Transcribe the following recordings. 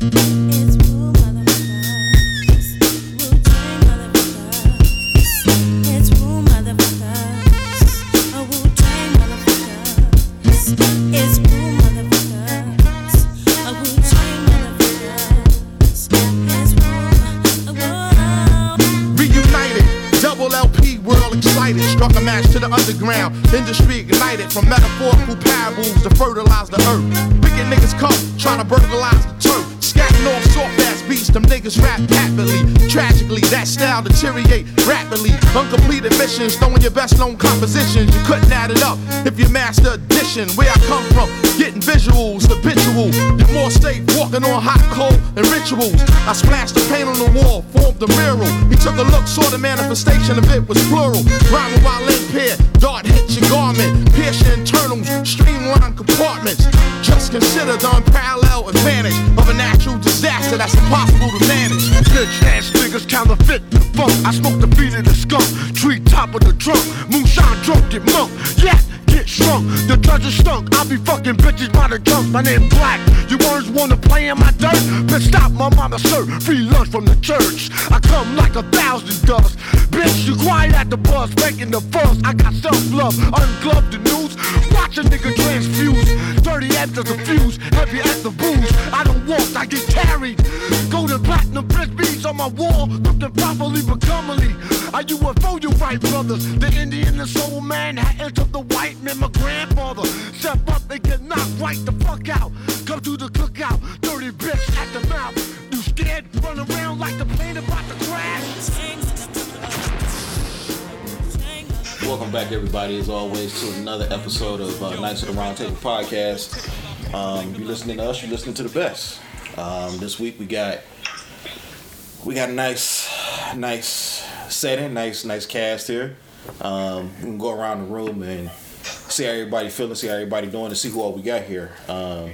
Reunited, Throwing your best known compositions. You couldn't add it up if you master addition. Where I come from, getting visuals, habitual. You're more safe walking on hot coal and rituals. I splashed the paint on the wall, formed a mural. He took a look, saw the manifestation of it was plural. Rhyming while impaired, dart hits your garment, pierce your internals, streamline compartments. Just consider the unparalleled advantage of a natural disaster that's impossible to manage. Good ass niggas counterfeit the funk. I smoke the beat of the skunk, tree top of the trunk. Moonshine drunk, get monk. Yeah, get shrunk. The judge is stunk. I be fucking bitches by the junk. My name Black. You words wanna play in my dirt? Bitch, stop my mama sir. Free lunch from the church. I come like a thousand dust. Bitch, you quiet at the bus, making the fuss. I got self love, ungloved the news. Watch a nigga transfuse. Dirty after the fuse, heavy as the booze. I don't walk, I get carried. Golden platinum frisbees on my wall, properly but comely. Are you right, brothers? The Indian and soul man had entered the white man, my grandfather. Step up and get knocked right the fuck out. Come to the cookout, dirty bitch at the mouth. You scared? Run around like the plane about to crash. Welcome back, everybody, as always, to another episode of uh, Knights of the Roundtable podcast. Um, you listening to us? you're listening to the best. Um, this week we got we got a nice, nice setting, nice, nice cast here. Um, we can go around the room and see how everybody feeling, see how everybody doing, and see who all we got here. Um,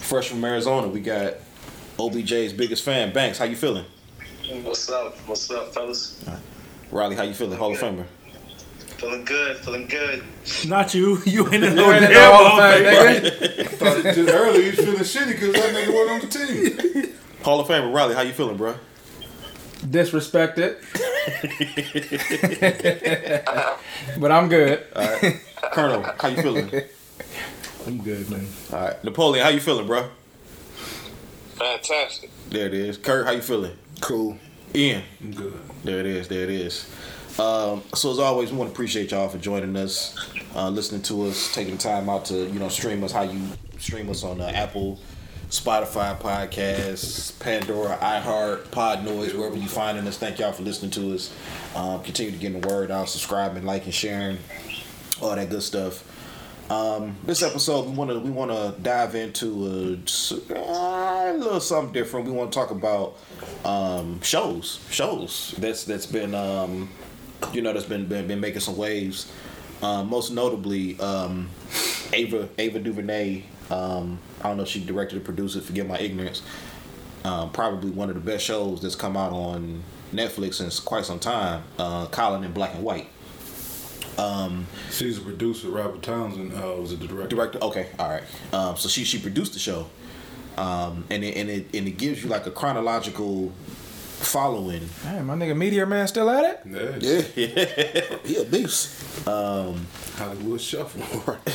fresh from Arizona, we got OBJ's biggest fan, Banks. How you feeling? What's up? What's up, fellas? Riley, how you feeling? Hall of Famer. Feeling good, feeling good. Not you. You ain't in no damn the Hall Hall of of Fame, Fame. nigga. Thought just earlier you was feeling shitty because that nigga wasn't on the team. Hall of Famer, Riley, how you feeling, bro? Disrespected. but I'm good. Colonel, how you feeling? I'm good, man. All right, Napoleon, how you feeling, bro? Fantastic. There it is. Kurt, how you feeling? Cool. Ian, I'm good. there it is. There it is. Um, so as always, we want to appreciate y'all for joining us, uh, listening to us, taking time out to you know stream us. How you stream us on uh, Apple, Spotify podcasts, Pandora, iHeart, Pod Noise, wherever you finding us. Thank y'all for listening to us. Um, continue to get the word out, subscribing, liking, sharing, all that good stuff. Um, this episode, we want to we want to dive into a, a little something different. We want to talk about um, shows, shows that's that's been um, you know that's been been, been making some waves. Um, most notably, um, Ava Ava DuVernay. Um, I don't know if she directed or produced it. Forget my ignorance. Um, probably one of the best shows that's come out on Netflix since quite some time. Uh, Colin in Black and White. She's a producer. Robert Townsend uh, was the director. director. Okay, all right. Um, so she she produced the show, um, and it and it and it gives you like a chronological following. Damn, my nigga Meteor Man still at it? Yeah. yeah. he a beast. Um, Hollywood Shuffle.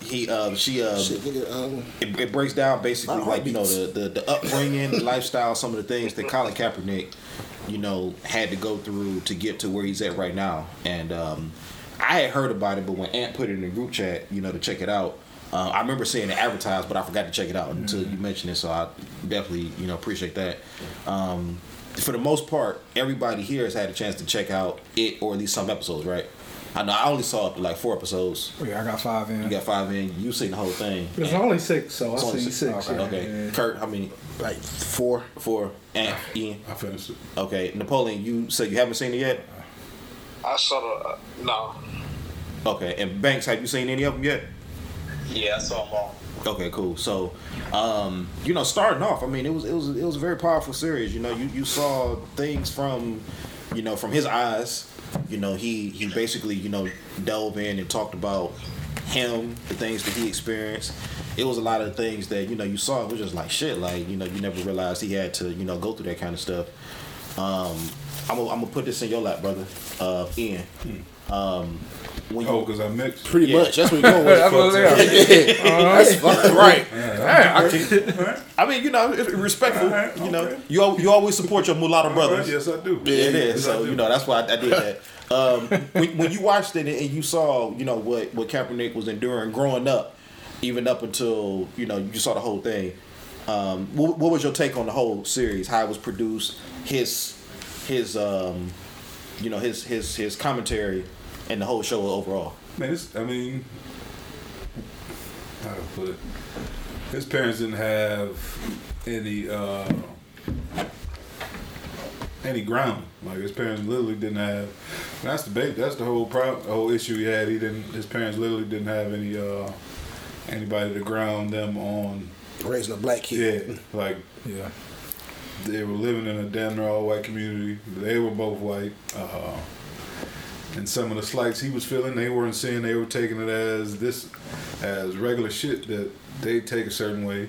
He uh, she uh, Shit, nigga. Um, it, it breaks down basically like you know the, the the upbringing, the lifestyle, some of the things that Colin Kaepernick, you know, had to go through to get to where he's at right now. And um, I had heard about it, but when Ant put it in the group chat, you know, to check it out. Uh, I remember seeing it advertised, but I forgot to check it out until you mentioned it. So I definitely, you know, appreciate that. Um, for the most part, everybody here has had a chance to check out it or at least some episodes, right? I know I only saw like four episodes. Oh, yeah, I got five in. You got five in. You seen the whole thing. There's And- only six, so I've it's only seen six. Okay. yeah. okay. Yeah. Kurt, how many? like four. Four. And Ian. I finished it. Okay. Napoleon, you said you haven't seen it yet. I saw the uh, no. Okay. And Banks, have you seen any of them yet? Yeah, I saw them all. Okay, cool. So, um, you know, starting off, I mean, it was it was it was a very powerful series. You know, you you saw things from, you know, from his eyes. You know, he he basically you know delved in and talked about him, the things that he experienced. It was a lot of things that you know you saw. It was just like shit. Like you know you never realized he had to you know go through that kind of stuff. Um, I'm gonna, put this in your lap, brother. Uh, Ian. Um, when Oh, because I mixed. Pretty Yeah. much. That's what you're going with. That's what they are. That's fine. Right. I mean, you know, it's respectful. Alright, You know, okay. you you always support your mulatto brothers. Yes, I do. Yeah, it is. Yes, So you know that's why I, I did that. Um, when, when you watched it and you saw, you know what what Kaepernick was enduring growing up, even up until you know you saw the whole thing. Um, what, what was your take on the whole series? How it was produced, his his um, you know his his his commentary, and the whole show overall. Man, it's, I mean, how to put it? His parents didn't have any uh, any ground. Like his parents literally didn't have. That's the big. That's the whole problem. The whole issue he had. He didn't. His parents literally didn't have any uh, anybody to ground them on. Raising a black kid. Yeah, like Yeah. they were living in a damn near all white community. They were both white. Uh, and some of the slights he was feeling, they weren't seeing. They were taking it as this, as regular shit that they take a certain way.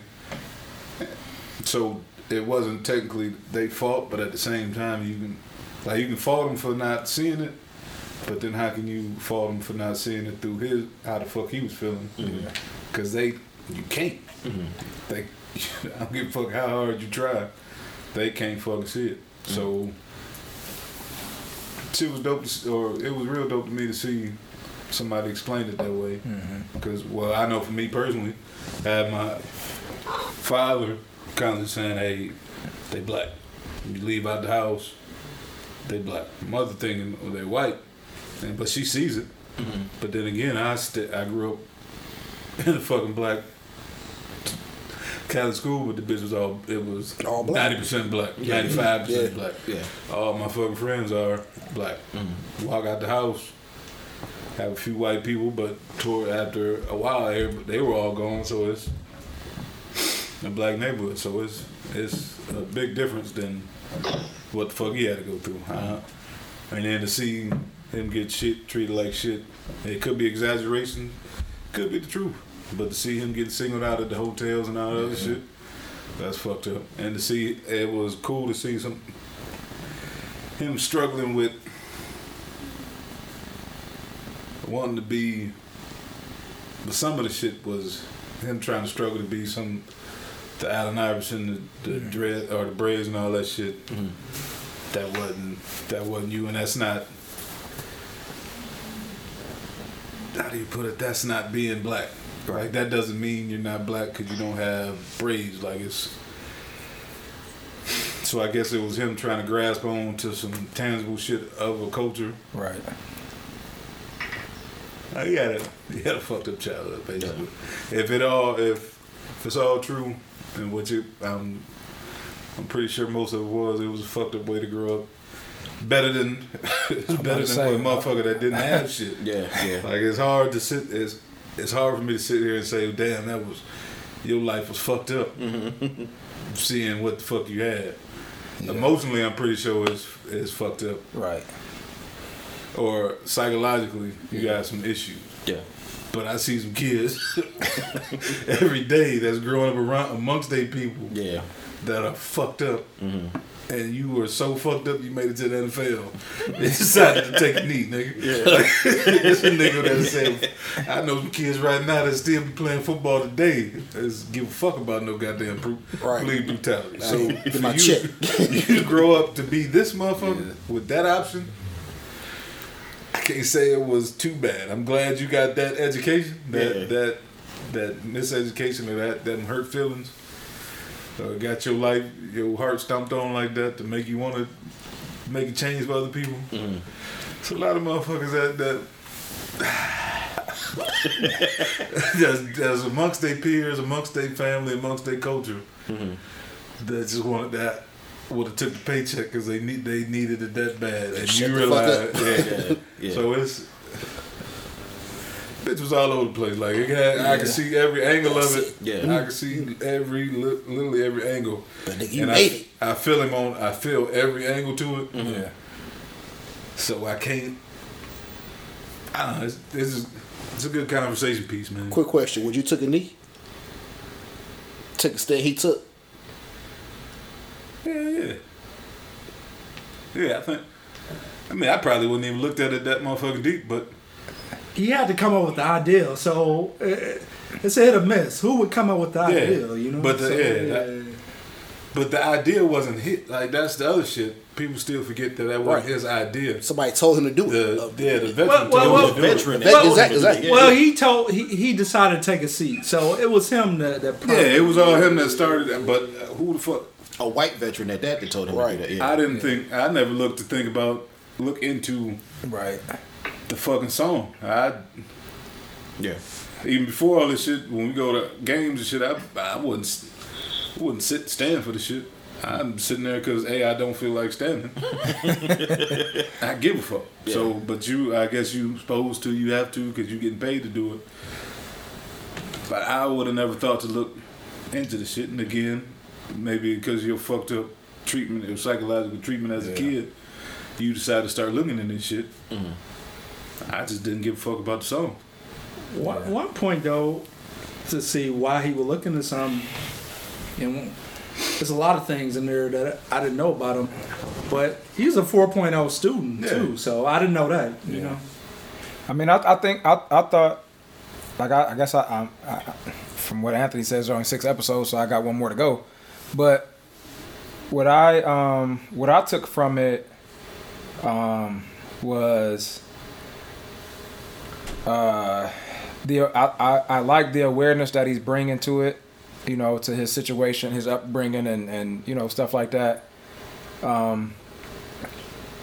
So it wasn't technically they fault, but at the same time, you can, like, you can fault them for not seeing it. But then how can you fault him for not seeing it through his how the fuck he was feeling? Mm-hmm. Because they you can't. Mm-hmm. They I don't give a fuck how hard you try. They can't fucking see it. Mm-hmm. So shit was dope, to, or it was real dope to me to see somebody explain it that way. Mm-hmm. Because well, I know for me personally, I had my father constantly saying, "Hey, they black. You leave out the house, they black." Mother thinking oh, they white, and but she sees it. Mm-hmm. But then again, I st- I grew up in a fucking black Catholic school, but the bitch was all it was All black. ninety percent black, ninety five percent black. Yeah. All my fucking friends are black. Walk out the house, have a few white people, but toward after a while, they were all gone. So it's a black neighborhood. So it's it's a big difference than what the fuck he had to go through. Uh, and then to see him get shit treated like shit, it could be exaggeration, could be the truth. But to see him getting singled out at the hotels and all that other shit, that's fucked up. And to see it was cool to see some him struggling with wanting to be but some of the shit was him trying to struggle to be some the Allen Iverson, the, the dread or the braids and all that shit. Mm-hmm. That wasn't that wasn't you, and that's not. How do you put it? That's not being black. Like that doesn't mean you're not black because you don't have braids. Like it's. So I guess it was him trying to grasp on to some tangible shit of a culture. Right. Uh, he had a he had a fucked up childhood, basically. If it all if, if it's all true and what you um I'm pretty sure most of it was, it was a fucked up way to grow up. Better than it's better than say, a motherfucker that didn't have shit. Yeah, yeah. Like it's hard to sit it's it's hard for me to sit here and say, damn, that was your life was fucked up. Mm-hmm. Seeing what the fuck you had. Emotionally I'm pretty sure it's it's fucked up. Right. Or psychologically you got some issues. Yeah. But I see some kids every day that's growing up around amongst their people Yeah. That are fucked up. And you were so fucked up you made it to the NFL. They decided to take a knee, nigga. Yeah. Like, a nigga that said, I know some kids right now that still be playing football today. That's give a fuck about no goddamn bru- Right. brutality. So Get for my you, you grow up to be this motherfucker with that option, I can't say it was too bad. I'm glad you got that education, that Yeah. that that miseducation or that that hurt feelings. Uh, got your life, your heart stomped on like that to make you want to make a change for other people. It's a lot of motherfuckers that that that's, that's amongst their peers, amongst their family, amongst their culture that just wanted that would have took the paycheck because they need they needed it that bad, and Shut you realize, up. yeah, Yeah. So it's bitch was all over the place. Like it had, I could see every angle of it. Yeah. I could see every literally every angle. But nigga, you and made I, it. I feel him on. I feel every angle to it. Mm-hmm. Yeah. So I can't. I don't know. It's, it's just It's a good conversation piece, man. Quick question: Would you took a knee? Took a stand he took. Yeah, yeah. Yeah, I think. I mean, I probably wouldn't even looked at it that motherfucking deep, but He had to come up with the ideal. So uh, it's a hit or miss. Who would come up with the Yeah, ideal? You know. but the- So, yeah, that- but the idea wasn't hit. Like that's the other shit. People still forget that that wasn't Right. his idea. Somebody told him to do it. The Uh, yeah, the veteran Well, well, told well, him to do veteran. That- that- exactly, exactly. Well, he told he, he decided to take a seat, so it was him that that. Yeah, it was all him that started it. But uh, who the fuck? A white veteran at that that told him Right. to do that. Yeah. I didn't think. I never looked to think about look into right. The fucking song. I yeah. even before all this shit, when we go to games and shit, I, I wouldn't wouldn't sit stand for the shit. I'm sitting there because a I don't feel like standing. I give a fuck. So, but you, I guess you supposed to, you have to because you're getting paid to do it. But I would have never thought to look into the shit. And again, maybe because your fucked up treatment or psychological treatment as a kid, you decide to start looking into this shit. Mm-hmm. I just didn't give a fuck about the song. One, one point though, to see why he was looking at something, and there's a lot of things in there that I didn't know about him, but he's a 4.0 student Yeah. too, so I didn't know that. You know, I mean, I, I think I, I thought, like I, I guess I, I, I, from what Anthony says, there's only six episodes, so I got one more to go. But what I um what I took from it um was uh the I, I, I like the awareness that he's bringing to it, you know, to his situation, his upbringing, and and you know stuff like that. Um,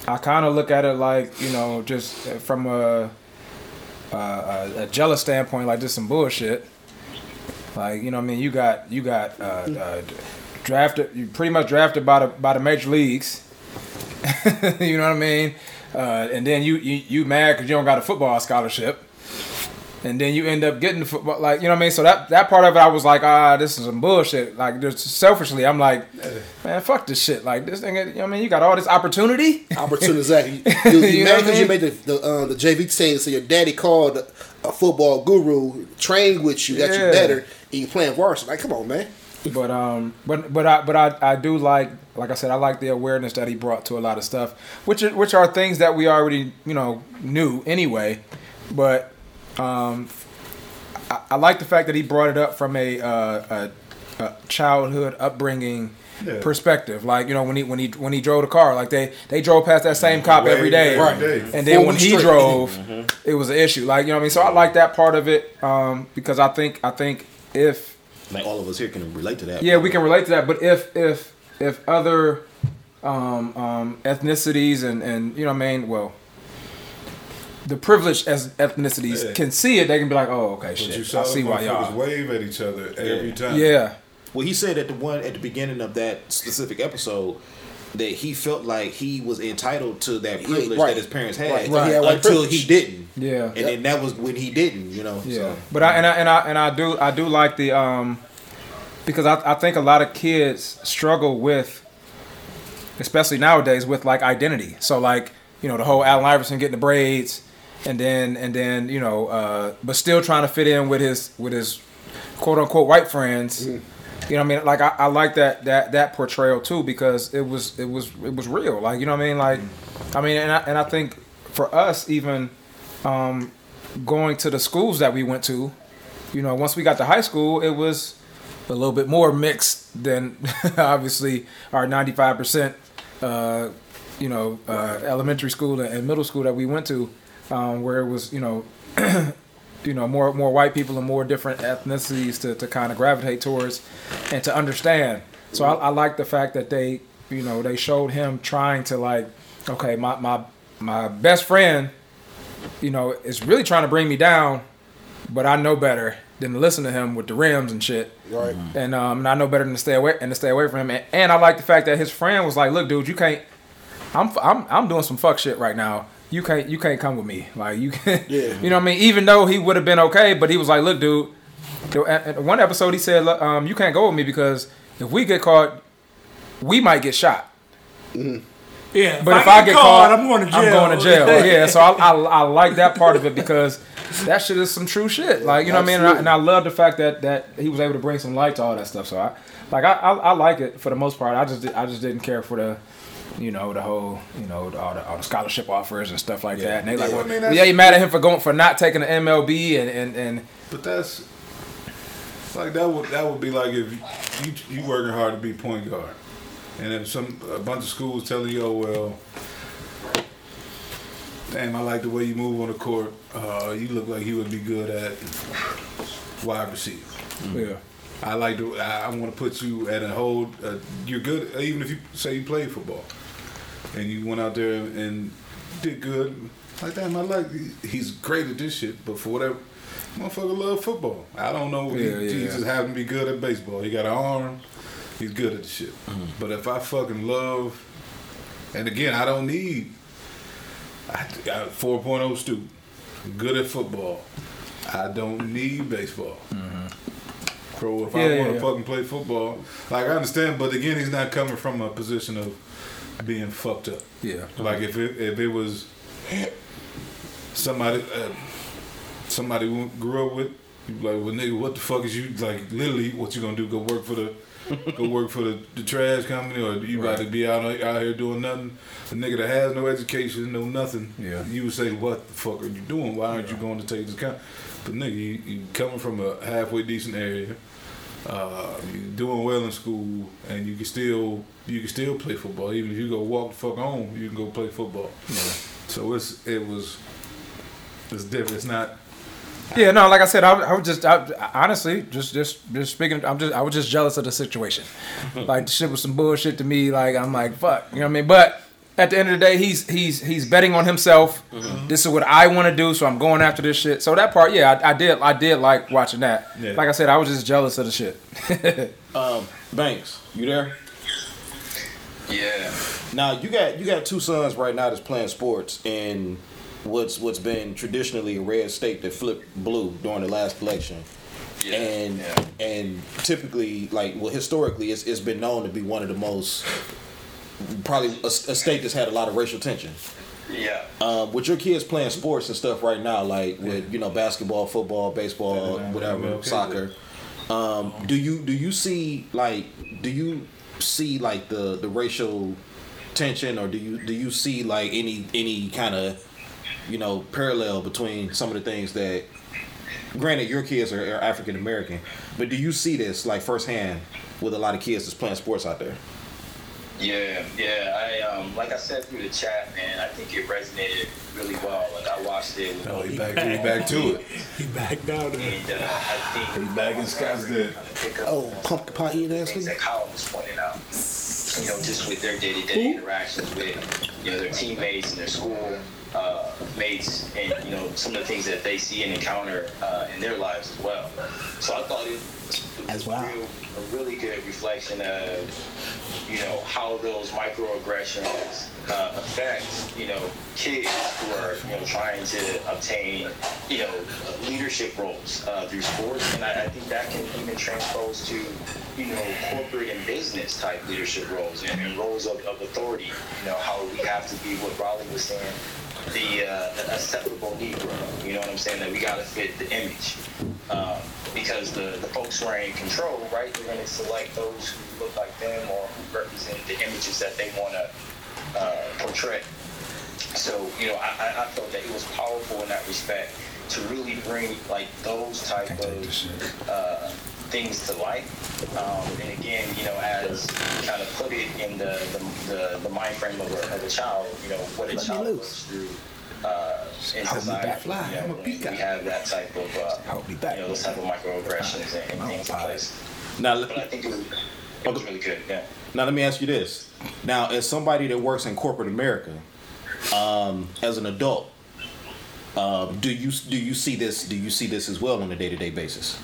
I kind of look at it like you know just from a a, a, jealous standpoint, like just some bullshit. Like you know, what I mean, you got you got uh, uh, drafted, you pretty much drafted by the by the major leagues. you know what I mean? Uh, and then you you, you mad because you don't got a football scholarship. And then you end up getting the football, like you know what I mean. So that that part of it, I was like, ah, this is some bullshit. Like, just selfishly, I'm like, man, fuck this shit. Like this thing, you know what I mean. You got all this opportunity. Opportunity, exactly. You, you, You know what I because you made the the, uh, the JV team, so your daddy called a football guru, trained with you, got you better, and you playing varsity. Like, come on, man. But um, but but I but I, I do like like I said I like the awareness that he brought to a lot of stuff, which are, which are things that we already you know knew anyway. But um, I, I like the fact that he brought it up from a uh, a, a childhood upbringing. Yeah. Perspective, like you know, when he when he when he drove the car, like they they drove past that same cop Way every day, every day. and then Four when weeks he straight. drove, it was an issue. Like you know what I mean. So I like that part of it um, because I think I think if Like all of us here can relate to that. yeah, we can relate to that. But if if if other um, um, ethnicities and and you know what I mean, well, the privileged as ethnicities Yeah. can see it, they can be like, oh, okay, But you shit, saw I see why y'all. wave at each other every time. Yeah, Well, he said at the one at the beginning of that specific episode that he felt like he was entitled to that privilege right. that his parents had, Right. He had white until privilege. he didn't. yeah, And then that was when he didn't, you know. yeah. So. But I and I and I and I do I do like the um because I I think a lot of kids struggle with especially nowadays with like identity. So like you know the whole Allen Iverson getting the braids, and then and then you know uh, but still trying to fit in with his with his quote unquote white friends. You know what I mean? Like I, I like that that that portrayal too because it was it was it was real. Like you know what I mean? Like I mean and I, and I think for us even um, going to the schools that we went to, you know, once we got to high school, it was a little bit more mixed than obviously our 95%, uh, you know, uh, elementary school and middle school that we went to, um, where it was, you know, you know, more more white people and more different ethnicities to, to kind of gravitate towards and to understand. So I, I like the fact that they, you know, they showed him trying to like, okay, my my my best friend, you know, is really trying to bring me down, but I know better than to listen to him with the rims and shit. Right. And um, and I know better than to stay away and to stay away from him. And, and I like the fact that his friend was like, "Look, dude, you can't. I'm I'm I'm doing some fuck shit right now. You can't you can't come with me. Like you can. Yeah. You know what I mean? Even though he would have been okay, but he was like, "Look, dude." the- at- at One episode he said, "Look, um, you can't go with me because if we get caught, we might get shot. yeah. But if I, get caught, I'm going to jail. I'm going to jail. yeah, so I, I, I like that part of it because that shit is some true shit. Like you know what I mean. And I, and I love the fact that that he was able to bring some light to all that stuff. So I like I, I, I like it for the most part. I just I just didn't care for the. You know the whole, you know all the, all the scholarship offers and stuff like that. And they like, Yeah, I well, mean, yeah, that's- you mad at him for going for not taking the MLB and and, and But that's like that would that would be like if you you working hard to be point guard, and if some a bunch of schools telling you, oh well, damn, I like the way you move on the court. Uh, you look like you would be good at wide receiver. yeah. I like to. I, I want to put you at a whole. Uh, you're good, even if you say you play football, and you went out there and did good. Like damn, I like. He's great at this shit, but for whatever, motherfucker love football. I don't know. he, Yeah, yeah, he just happened to be good at baseball. He got an arm. He's good at the shit. But if I fucking love, and again, I don't need. I got 4.0 student, good at football. I don't need baseball. Pro, if Yeah, I yeah, want to yeah. fucking play football, like I understand, but again, he's not coming from a position of being fucked up. Yeah. Like if it if it was somebody uh, somebody who grew up with, like, well, nigga, what the fuck is you like? Literally, what you gonna do? Go work for the go work for the, the trash company, or you about to be out out here doing nothing? A nigga that has no education, no nothing. Yeah. You would say, what the fuck are you doing? Why aren't you going to take this kind? But nigga, you, you coming from a halfway decent area. Uh, you doing well in school, and you can still you can still play football. Even if you go walk the fuck home, you can go play football. So it's it was it's different. It's not. Yeah, no, like I said, I, I was just, I, honestly, just, just, just speaking. I'm just, I was just jealous of the situation. like the shit was some bullshit to me. Like I'm like, fuck, you know what I mean? But at the end of the day, he's, he's, he's betting on himself. This is what I want to do, so I'm going after this shit. So that part, yeah, I, I did, I did like watching that. Yeah. Like I said, I was just jealous of the shit. Um, Banks, you there? Yeah. Now you got you got two sons right now that's playing sports in what's what's been traditionally a red state that flipped blue during the last election. Yeah. And yeah. and typically like well historically it's, it's been known to be one of the most probably a, a state that's had a lot of racial tension. Yeah. Um, with your kids playing sports and stuff right now, like with you know basketball, football, baseball, Yeah, whatever, okay. soccer. Um, do you do you see like do you see like the the racial tension, or do you do you see like any any kind of you know parallel between some of the things that? Granted, your kids are, are African American, but do you see this like firsthand with a lot of kids that's playing sports out there? Yeah, yeah. I um, like I said through the chat, man. I think it resonated really well. Like I watched it with Oh, all he the back to he back to it. He backed out of it. and uh, I think He back in Scottsdale. pick up Oh, on pumpkin pie eating ass things nigga. that Colin was pointing out. You know, just with their day-to-day interactions with you know their teammates and their school uh, mates, and you know some of the things that they see and encounter uh, in their lives as well. So I thought it was As well. a really good reflection of you know how those microaggressions uh, affect you know kids who are you know trying to obtain you know leadership roles uh, through sports, and I, I think that can even transpose to you know corporate and business type leadership roles and, and roles of, of authority. You know how we have to be what Raleigh was saying. The uh, acceptable Negro, you know what I'm saying? That we gotta fit the image, um, because the, the folks who are in control, right? They're gonna select those who look like them or who represent the images that they want to uh, portray. So, you know, I, I- I felt that it was powerful in that respect to really bring like those type of uh, things to light. Um, and again, you know, as kind of put it in the, the, the, the mind frame of a, of a child, you know, what a Let child loose. goes through uh, in Hold me back, fly. You know, I'm a when peacock. we have that type of, uh, Hold me back. you know, those type of microaggressions and, and things in place. Now, But I think it was, it was really good, yeah. Now let me ask you this. Now, as somebody that works in corporate America, um, as an adult, um, do you do you see this? Do you see this as well on a day to day basis?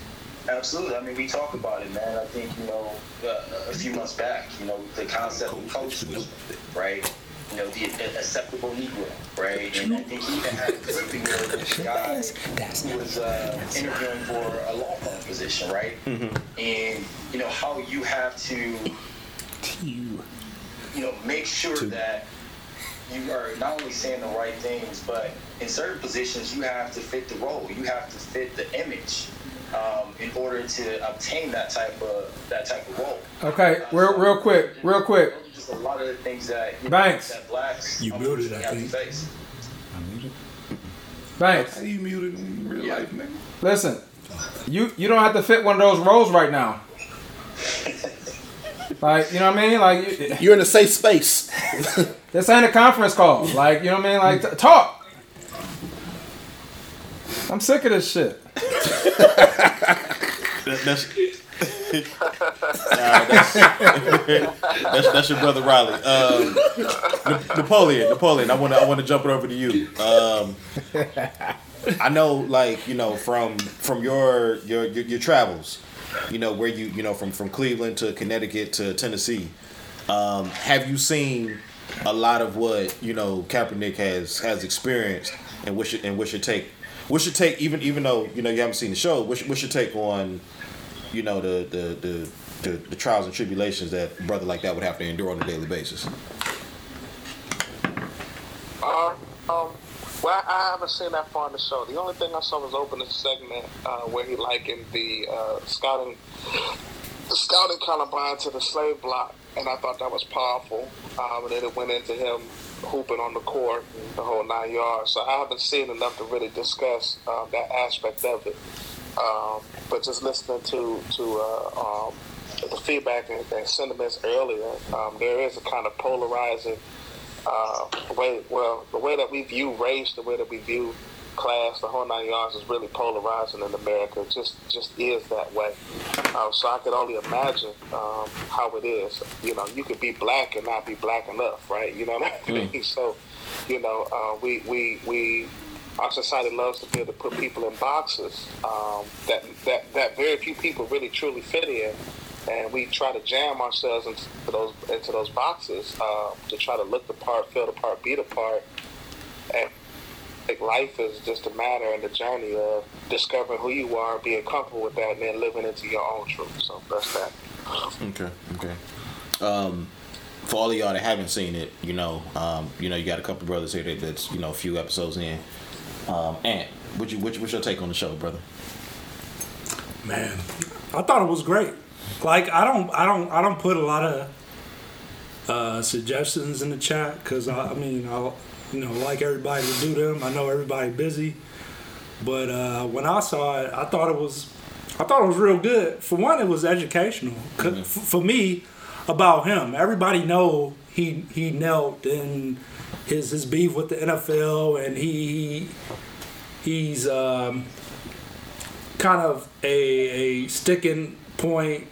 Absolutely. I mean, we talk about it, man. I think you know uh, a few months back, you know, the concept of coach was right. You know, the acceptable Negro, right? And I think he even had a clipping where this guy who was uh, interviewing for a law firm position, right? And you know how you have to, you know, make sure that you are not only saying the right things, but in certain positions you have to fit the role. You have to fit the image um, in order to obtain that type of that type of role. Okay, real real quick, real quick. Those just a lot of the things that you Banks. that blacks You muted, I unfortunately have to think. face. Thanks. How you muted in real life, nigga? Listen, you you don't have to fit one of those roles right now. Like you know what I mean? Like you, You're in a safe space. this ain't a conference call. Like you know what I mean? Like t- talk. I'm sick of this shit. That- that's, That's, that's that's your brother Riley. Um, Napoleon, Napoleon. I want to I want to jump it over to you. Um, I know, like you know, from from your your your, your travels, you know, where you you know from from Cleveland to Connecticut to Tennessee. Um, have you seen a lot of what you know Kaepernick has has experienced, and what's your and what's your take? What's your take? Even even though you know you haven't seen the show, what's, what's take on you know the the, the the the trials and tribulations that brother like that would have to endure on a daily basis? Uh, um, well, I haven't seen that far in the show. The only thing I saw was opening segment uh, where he likened the uh, scouting, the scouting combine to the slave block, and I thought that was powerful. Um, and then it went into him hooping on the court, the whole nine yards. So I haven't seen enough to really discuss uh, that aspect of it. Um, but just listening to to uh, um, the feedback and, and sentiments earlier, um, there is a kind of polarizing uh, way. Well, the way that we view race, the way that we view class, the whole nine yards is really polarizing in America. It just just is that way. Um, so I could only imagine um, how it is. You know, you could be black and not be black enough, right? You know what I mean? So, you know, uh, we we we. Our society loves to be able to put people in boxes um, that, that that very few people really truly fit in, and we try to jam ourselves into those into those boxes uh, to try to look the part, feel the part, be the part, and think life is just a matter and the journey of discovering who you are, being comfortable with that, and then living into your own truth. So that's that. Okay, okay. Um, for all of y'all that haven't seen it, you know, um, you know, you got a couple brothers here that, that's you know a few episodes in. Um, Ant, what you what, what's your take on the show, brother? Man, I thought it was great. Like I don't, I don't, I don't put a lot of uh, suggestions in the chat because I, I mean, I, you know, like everybody to do them. I know everybody busy, but uh, when I saw it, I thought it was, I thought it was real good. For one, it was educational. f- For me, about him, everybody know he he knelt in his his beef with the NFL, and he, he he's. Um, kind of a, a sticking point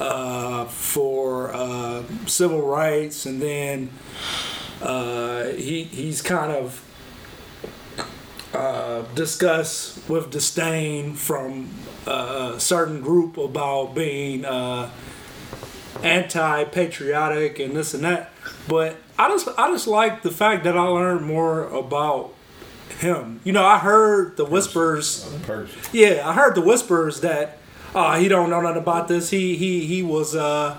uh, for uh, civil rights, and then uh, he he's kind of uh, discussed with disdain from uh, a certain group about being uh, anti-patriotic and this and that. But I just I just like the fact that I learned more about him. You know, I heard the whispers. Person. Yeah, I heard the whispers that uh, he don't know nothing about this. He he he was uh,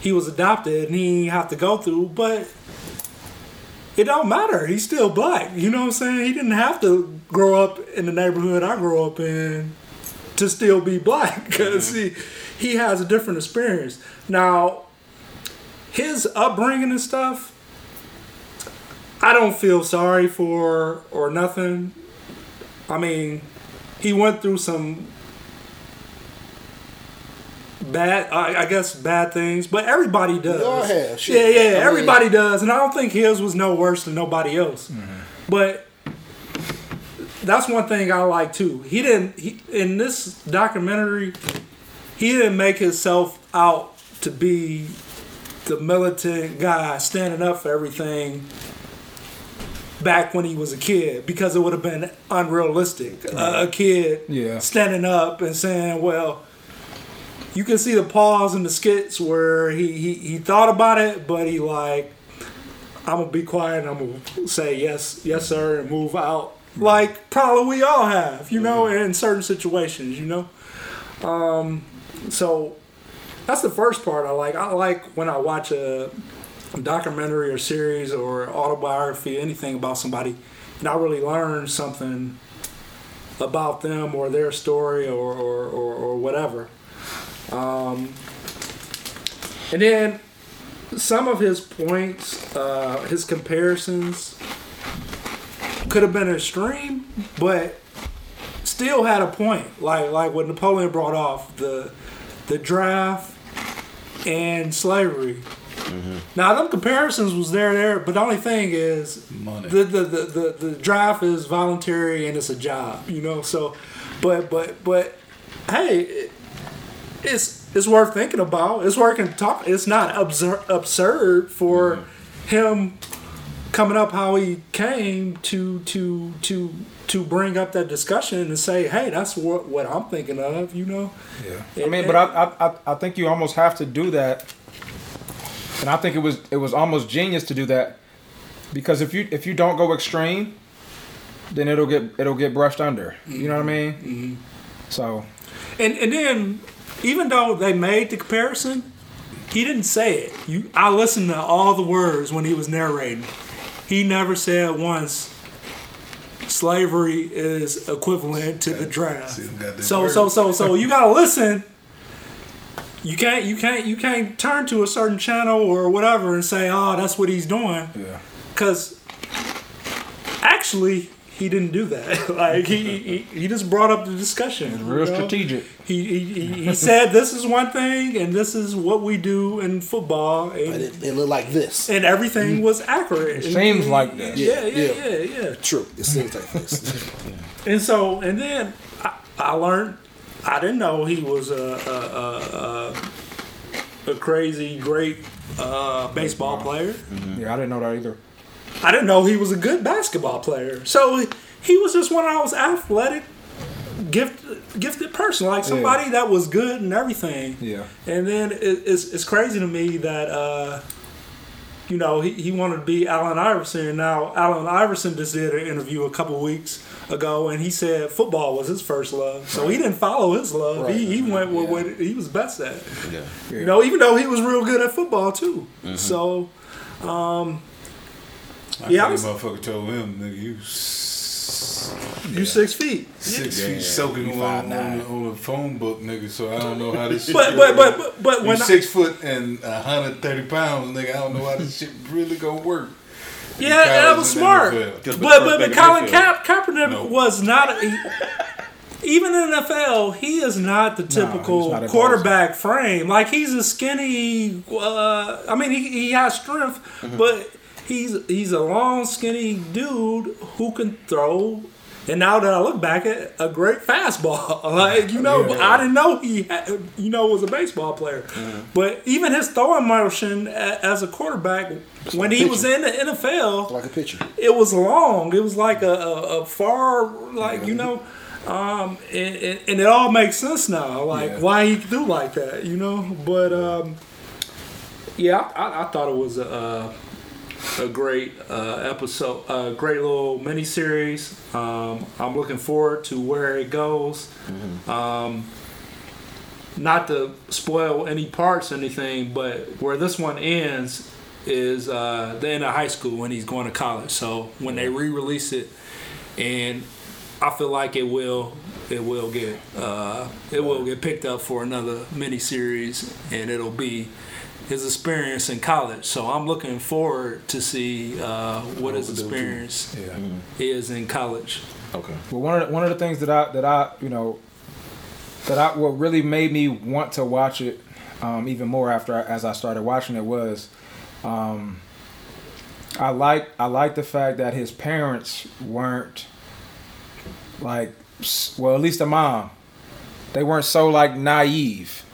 he was adopted and he have to go through, but it don't matter. He's still black. You know what I'm saying? He didn't have to grow up in the neighborhood I grew up in to still be black because he he has a different experience. Now, his upbringing and stuff. I don't feel sorry for or nothing. I mean, he went through some bad, I, I guess, bad things, but everybody does. have, shit. Yeah, yeah, I mean- everybody does, and I don't think his was no worse than nobody else. Mm-hmm. But that's one thing I like too. He didn't he, in this documentary. He didn't make himself out to be the militant guy standing up for everything back when he was a kid because it would have been unrealistic. A- a kid Yeah. standing up and saying, well, you can see the pause in the skits where he, he, he thought about it, but he like, I'm gonna be quiet and I'm gonna say yes, yes sir, and move out. Like probably we all have, you know, in certain situations, you know. Um, so that's the first part I like. I like when I watch a documentary or series or autobiography, anything about somebody, and I really learn something about them or their story or or, or, or whatever. Um, and then some of his points, uh, his comparisons could have been extreme, but still had a point. Like like what Napoleon brought off the the draft and slavery. Mm-hmm. Now them comparisons was there there, but the only thing is Money. the the, the, the the draft is voluntary and it's a job, you know. So, but but but hey, it's it's worth thinking about. It's worth to talk. It's not absurd absurd for mm-hmm. him coming up how he came to to to to bring up that discussion and say, hey, that's what what I'm thinking of, you know. Yeah. I mean, but I, I I I think you almost have to do that, and I think it was it was almost genius to do that, because if you if you don't go extreme, then it'll get it'll get brushed under. You know what I mean? Mm-hmm. Mm-hmm. So And and then even though they made the comparison, he didn't say it. You I listened to all the words when he was narrating. He never said once slavery is equivalent to the draft. So so so so you gotta listen. You can't you can't you can't turn to a certain channel or whatever and say, oh, that's what he's doing. yeah. Because actually, he didn't do that. like he, he he just brought up the discussion. Real you know? strategic. He, he, he, he said this is one thing and this is what we do in football But and, it, it looked like this. and everything was accurate. It seems like that. Yeah, yeah, Yeah, yeah, yeah. yeah. True. It seems like this. And so and then I, I learned I didn't know he was a a, a, a, a crazy great uh, baseball player. Yeah, I didn't know that either. I didn't know he was a good basketball player. So he was just one of those athletic, gifted, gifted person, like somebody that was good and everything. Yeah. And then it, it's it's crazy to me that uh, you know he, he wanted to be Allen Iverson. Now Allen Iverson just did an interview a couple weeks ago, and he said football was his first love. So he didn't follow his love. He, he went with what he was best at. Yeah. You know, even though he was real good at football too. Mm-hmm. So. I Yeah, I think was- motherfucker told him, nigga, you s- You six feet. six Yeah, feet soaking you on, on, nine. the, on the phone book, nigga. So I don't know how this shit. But but but but, but you when I, six foot and hundred thirty pounds, nigga. I don't know how this shit really gonna work. yeah, that was smart. NFL. But but put but Colin Mayfield. Ka- Kaepernick No. was not. A, even in the NFL, he is not the typical he's not a quarterback frame. Like he's a skinny. Uh, I mean, he, he has strength, Mm-hmm. but he's he's a long, skinny dude who can throw. And now that I look back at a great fastball, like you know, Yeah. I didn't know he, had, you know, was a baseball player. Mm-hmm. But even his throwing motion as a quarterback, when he was in the NFL, like a pitcher, it was long. It was like a, a, a far, like you know, um, and, and, and it all makes sense now. Like Yeah. why he could do like that, you know. But um, yeah, I, I thought it was a a great uh, episode, a great little mini series. Um, I'm looking forward to where it goes. Um, not to spoil any parts anything, but where this one ends is uh, the end of high school when he's going to college. So when they re-release it, and I feel like it will, it will get, uh, it will get picked up for another mini series, and it'll be his experience in college. So I'm looking forward to see uh, what his experience Yeah. is in college. Okay. Well, one of the, one of the things that I that I you know that I what really made me want to watch it um, even more after I, as I started watching it was um, I like I like the fact that his parents weren't like well at least the mom they weren't so like naive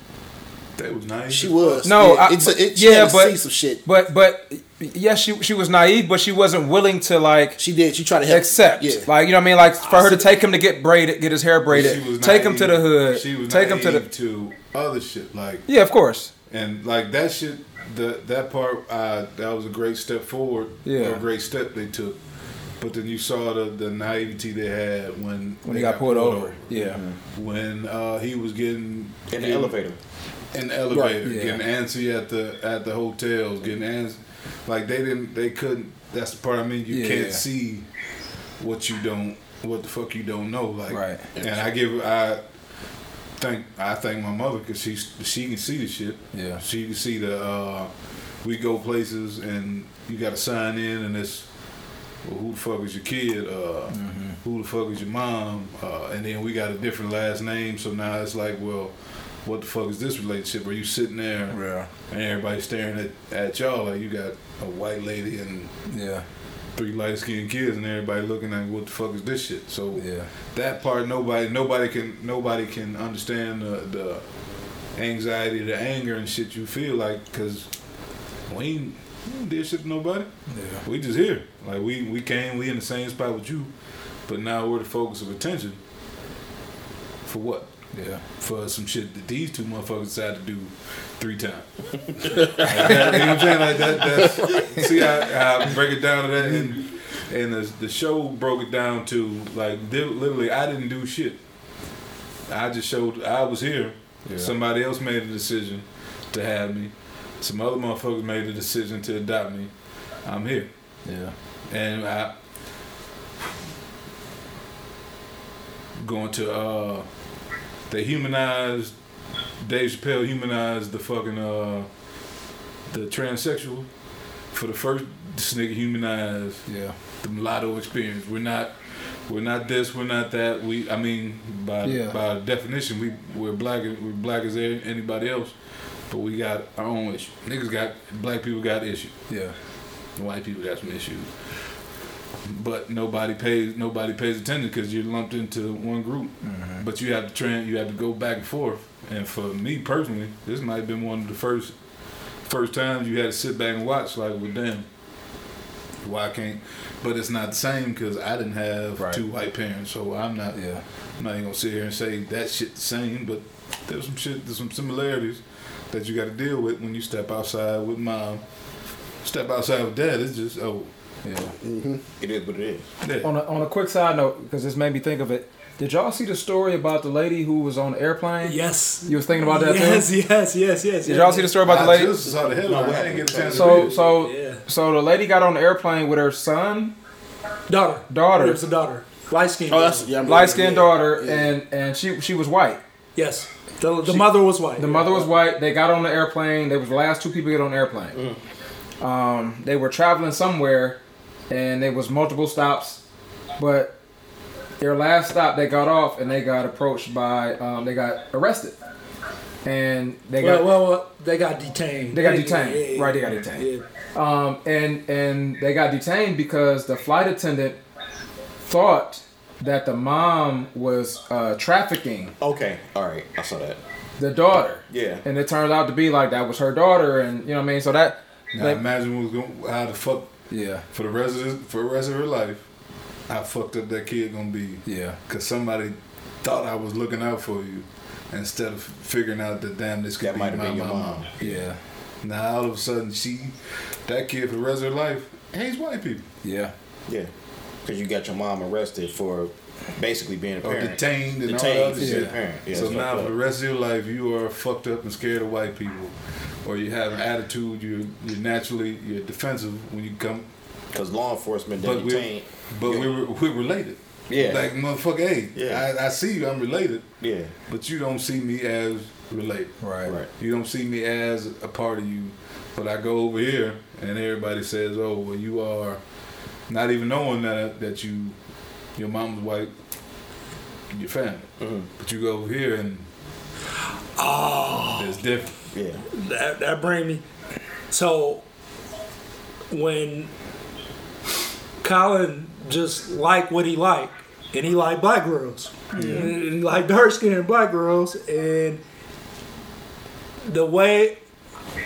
That was nice. She was. No, yeah, I- it's a, it, she yeah, had to but- see some shit. but but yes she she was naive but she wasn't willing to like She did. She tried to help. accept Yeah. like you know what I mean like for her to take him to get braided get his hair She braided was take him to the hood She was take him to the to other shit like yeah of course and like that shit. The that part uh, that was a great step forward. Yeah. a great step they took. But then you saw the, the naivety they had when when they he got pulled over yeah When uh, he was getting In the elevator. In the elevator, yeah. getting antsy at the at the hotels, getting antsy, like they didn't, they couldn't. That's the part I mean. You Yeah. can't see what you don't, what the fuck you don't know. Like, Right. and I give, I thank, I thank my mother because she she can see the shit. Yeah. She can see the. uh We go places and you got to sign in and it's. Well, who the fuck is your kid? Uh, Mm-hmm. Who the fuck is your mom? Uh, and then we got a different last name, so now it's like, well, what the fuck is this relationship? Are you sitting there Yeah. and everybody staring at, at y'all like you got a white lady and Yeah. three light skinned kids and everybody looking at what the fuck is this shit? So Yeah. that part nobody nobody can nobody can understand the, the anxiety, the anger and shit you feel like because we ain't, we ain't did shit to nobody. Yeah. We just here. Like we we came, we in the same spot with you, but now we're the focus of attention. For what? Yeah. For some shit that these two motherfuckers decided to do three times. Like that, you know what I'm saying? Like that. That's, see how, how I break it down to that, and and the, the show broke it down to like literally, I didn't do shit. I just showed I was here. Yeah. Somebody else made a decision to have me. Some other motherfuckers made a decision to adopt me. I'm here. Yeah. And I going to uh they humanized Dave Chappelle humanized the fucking uh the transsexual for the first this nigga humanized Yeah. the mulatto experience. We're not we're not this, we're not that. We I mean by Yeah. by definition we we're black we're black as anybody else. But we got our own issue. Niggas got black people got issues. Yeah. White people got some issues, but nobody pays nobody pays attention because you're lumped into one group. Mm-hmm. But you have to train, you have to go back and forth. And for me personally, this might have been one of the first first times you had to sit back and watch. Like, well, damn, why can't? But it's not the same because I didn't have Right. two white parents, so I'm not. Yeah. I'm not even gonna sit here and say that shit the same. But there's some shit, there's some similarities that you got to deal with when you step outside with mom. Step outside with dad. It's just oh Yeah. It is what it is. yeah. On a, on a quick side note, because this made me think of it. Did y'all see the story about the lady who was on the airplane? Yes. You was thinking about that yes, too? yes, yes, yes. Did y'all see the story about the I lady? just saw the headline. I didn't get a chance to So read it. so Yeah. so the lady got on the airplane with her son, Daughter. Daughter. It was a daughter. Light skin. Oh, that's yeah. I'm- light skinned yeah. daughter, Yeah. and and she she was white. Yes. The, the mother was white. The mother was white. They got on the airplane. They was the last two people to get on the airplane. Um, they were traveling somewhere, and there was multiple stops, but their last stop they got off and they got approached by um, they got arrested, and they Well, got well, well, they got detained. They got Yeah, detained. yeah, yeah, Right, they got detained. yeah. um, and and they got detained because the flight attendant thought that the mom was uh, trafficking Okay, all right, I saw that. the daughter. Yeah. And it turned out to be like that was her daughter, and you know what I mean. So that, Now that- imagine what's going, how the fuck yeah, for the rest of this, for the rest of her life, how fucked up that kid gonna be. yeah, Cause somebody thought I was looking out for you, instead of figuring out that damn this could That be might have my been your mama. mom. yeah, Now all of a sudden she, that kid for the rest of her life hates white people yeah, Yeah, because you got your mom arrested for basically being a or parent. detained and all that other for being a shit. parent. Yeah, so now for the rest of your life you are fucked up and scared of white people, or you have an attitude. You're you're naturally you're defensive when you come. Because law enforcement But didn't we detain. but we were we're related. Yeah. Like motherfucker, hey, Yeah. I, I see you, I'm related, Yeah, but you don't see me as related. right, right. You don't see me as a part of you. But I go over here and everybody says, "Oh, well, you are," not even knowing that that you, your mom's white, your family. Mhm. But you go over here and Oh, it's different. Yeah, that, that bring me. So, when Colin just liked what he liked, and he liked black girls, and he liked dark skinned black girls, and the way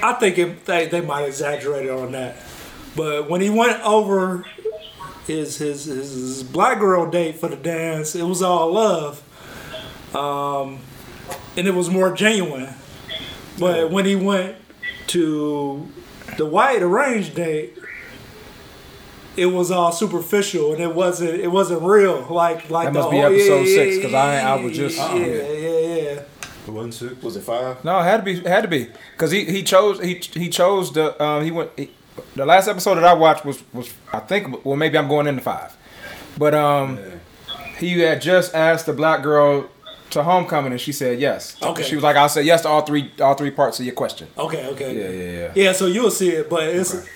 I think it, they, they might exaggerate on that, but when he went over his, his his his black girl date for the dance, it was all love, um, and it was more genuine. But when he went to the white arranged date, it was all superficial and it wasn't it wasn't real. Like like That the must be whole- episode yeah, six, yeah, 'cause I- I yeah, was just- yeah yeah yeah. It wasn't six. was it five? No, it had to be, it had to be, because he he chose he he chose the um he went he, the last episode that I watched was was I think well maybe I'm going into five, but um, he had just asked the black girl to homecoming and she said yes. Okay. She was like, I'll say yes to all three all three parts of your question. Okay, okay. Yeah, yeah, yeah. Yeah, so you'll see it, but it's.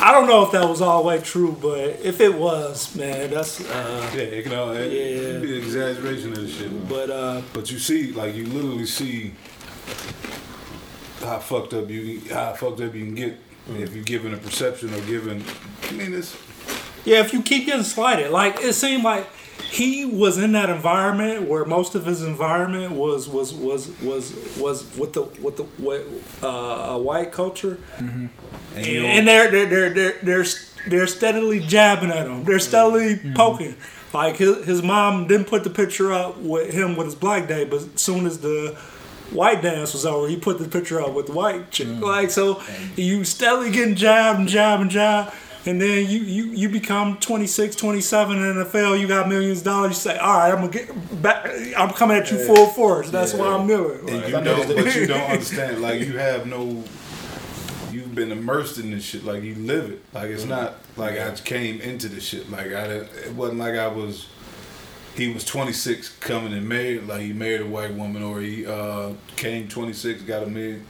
I don't know if that was all the way true, but if it was, man, that's. Uh, Yeah, it can all it, it can be an exaggeration of this shit. But uh, but you see, like you literally see how fucked up you how fucked up you can get if you're given a perception or given. I mean, it's Yeah, if you keep getting slighted, like it seemed like he was in that environment where most of his environment was was was was was with the with the with, uh, a white culture, mm-hmm. and, you know- and they're they're they're they're they're, they're steadily jabbing at him. They're steadily mm-hmm. poking. Like his his mom didn't put the picture up with him with his black day, but as soon as the white dance was over, he put the picture up with the white chick. Mm. Like so, you steadily getting jabbed and jabbed and jabbed. And then you, you, you become 26, 27 in the NFL. You got millions of dollars. You say, all right, I'm gonna get back. I'm coming at you full force. That's why I'm doing. and Like, you don't, but you don't understand. Like you have no, you've been immersed in this shit. Like you live it. Like it's not like I came into this shit. Like I, didn't, it wasn't like I was. He was 26 coming and married. Like he married a white woman, or he uh, came 26, got a mid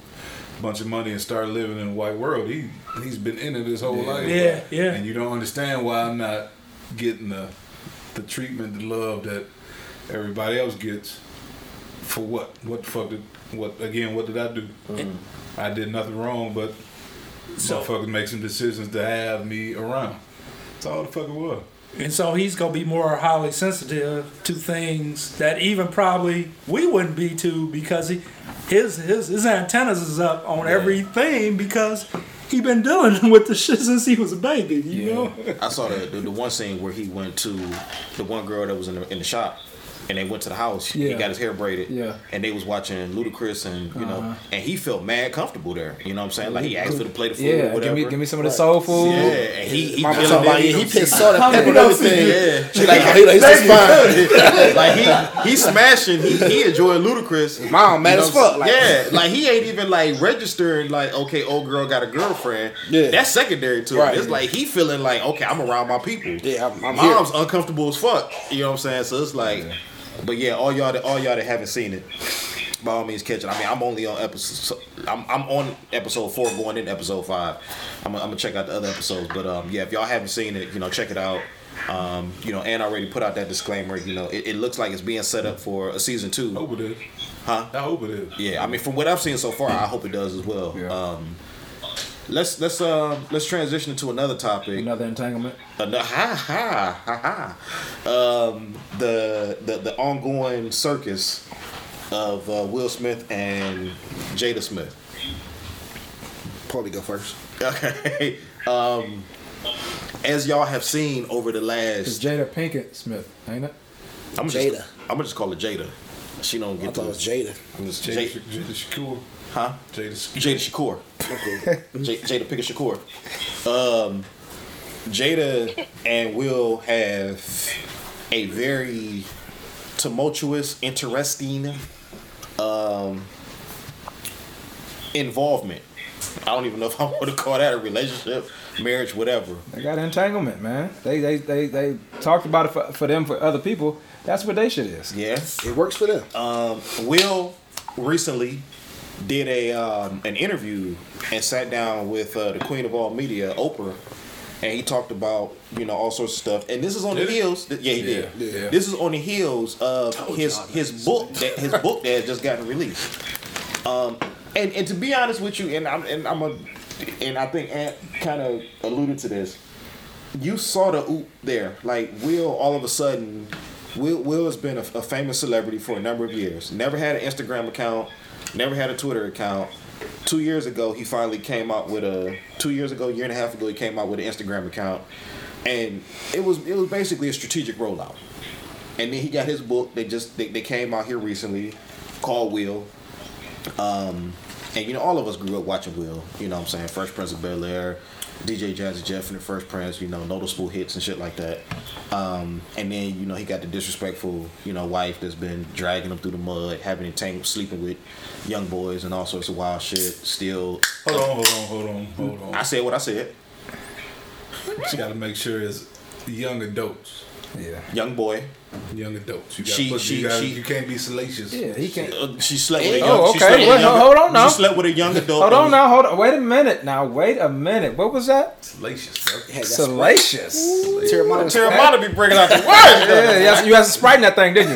bunch of money and start living in a white world. He he's been in it his whole life. Yeah, yeah. And you don't understand why I'm not getting the the treatment, the love that everybody else gets. For what? What the fuck did what again, what did I do? Mm-hmm. I did nothing wrong but So- motherfuckers make some decisions to have me around. That's all the fuck it was. And so he's gonna be more highly sensitive to things that even probably we wouldn't be to because he his his his antennas is up on everything because he been dealing with the shit since he was a baby, you know? I saw the, the the one scene where he went to the one girl that was in the in the shop, and they went to the house. He got his hair braided. Yeah. And they was watching Ludacris, and you know, Uh-huh. and he felt mad comfortable there. You know what I'm saying? Like he asked her to play the food. Yeah, give me give me some of the soul food. Yeah, and he he Mama feeling talking about it, he know, put salt and pepper and Yeah, everything. She Like, he like, this fine. like he he smashing. He he enjoying Ludacris. Mom mad You know as fuck. Like, yeah, like he ain't even like registering like okay, old girl got a girlfriend. Yeah. that's secondary to Right. it. It's like he feeling like okay, I'm around my people. Yeah, I'm, I'm here. Mom's uncomfortable as fuck. You know what I'm saying? So it's like, but yeah, all y'all that all y'all that haven't seen it, by all means catch it. I mean, I'm only on episode. I'm I'm on episode four, going in episode five. I'm gonna, I'm gonna check out the other episodes, but um, yeah, if y'all haven't seen it, you know, check it out. Um, you know, and already put out that disclaimer. You know, it, it looks like it's being set up for a season two. I hope it is. Huh? I hope it is. Yeah, I mean, from what I've seen so far, I hope it does as well. Yeah. Um, let's let's um let's transition to another topic. Another entanglement. Ano- ha ha ha ha. Um, the the the ongoing circus of uh, Will Smith and Jada Smith. Probably go first. Okay. Um, as y'all have seen over the It's last, Jada Pinkett Smith, ain't it? I'm Jada. Just, I'm gonna just call it Jada. She don't get. I get thought to it was Jada. It's Jada, Jada, Jada Shakur. Huh? Jada Shakur. Jada Shakur. J- Jada Pinkett Shakur. Um, Jada and Will have a very tumultuous, interesting um, involvement. I don't even know if I want to call that a relationship, marriage, whatever. They got entanglement, man. They they they, they talked about it for, for them for other people. That's what they shit is. Yes, It works for them. Um, Will recently did a um, an interview and sat down with uh, the queen of all media, Oprah, and he talked about you know all sorts of stuff. And this is on the Did he? heels. Yeah, he did. yeah. This is on the heels of his his book that his book that has just gotten released. Um, and and to be honest with you, and I'm and I'm a and I think Ant kind of alluded to this. You saw the oop there, like Will. All of a sudden, Will Will has been a, a famous celebrity for a number of years. Never had an Instagram account, never had a Twitter account. Two years ago, he finally came out with a. Two years ago, year and a half ago, he came out with an Instagram account, and it was it was basically a strategic rollout. And then he got his book. They just they, they came out here recently, called Will. Um, and you know, all of us grew up watching Will. You know what I'm saying? Fresh Prince of Bel Air, DJ Jazzy Jeff and the Fresh Prince, you know, noticeable hits and shit like that. Um, and then you know he got the disrespectful, you know, wife that's been dragging him through the mud, having tank, sleeping with young boys and all sorts of wild shit. Still, Hold on, hold on, hold on, hold on. I said what I said. You got to make sure it's young adults. Yeah. Young boy, Young adults. You, She- put, she- you, gotta, she- you can't be salacious. Yeah, he can't. uh, she slept with a Oh, young. she okay. slept Wait, young- hold on now. She slept with a young adult. Hold on now. Hold on. Wait a minute. Now wait a minute. What was that? Salacious, bro. Hey, that's Salacious. Terramana. Terramana be bringing out the words. Yeah, you had- you had some Sprite in that thing, didn't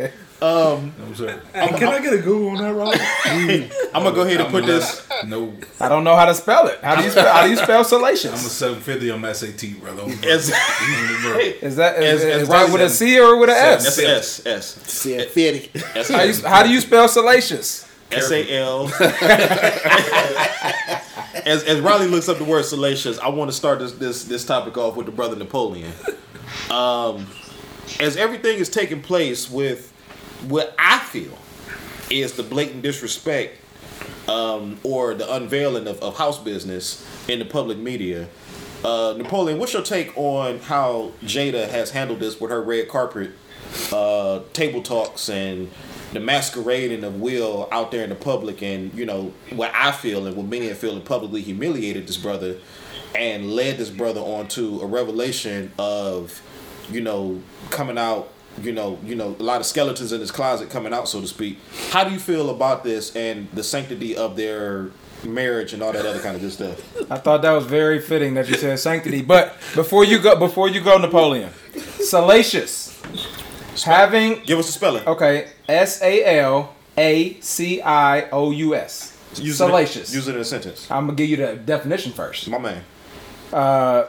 you? No, no, sir. Um, No, sir. Hey, can I get a Google on that, Rob? I'm gonna go ahead and I'm put a this. No, I don't know how to spell it. How do you spell? How do you spell I'm a 750 on my SAT, brother. As, Is that is, As- is as right with a C or with a S? that's S S Said 50. S How, you, how do you spell salacious? S A L. As as Riley looks up the word salacious, I want to start this this this topic off with the brother Napoleon. Um, as everything is taking place with what I feel is the blatant disrespect um, or the unveiling of, of house business in the public media. Uh, Napoleon, what's your take on how Jada has handled this with her red carpet uh, table talks and the masquerading of Will out there in the public, and you know what I feel and what many are feeling publicly humiliated this brother and led this brother onto a revelation of, you know, coming out. You know, you know, a lot of skeletons in his closet coming out, so to speak. How do you feel about this and the sanctity of their marriage and all that other kind of good stuff? I thought that was very fitting that you said sanctity. But before you go, before you go, Napoleon, salacious, having Give us a spelling. okay, S A L A C I O U S, salacious. It, use it in a sentence. I'm gonna give you the definition first. My man. Uh,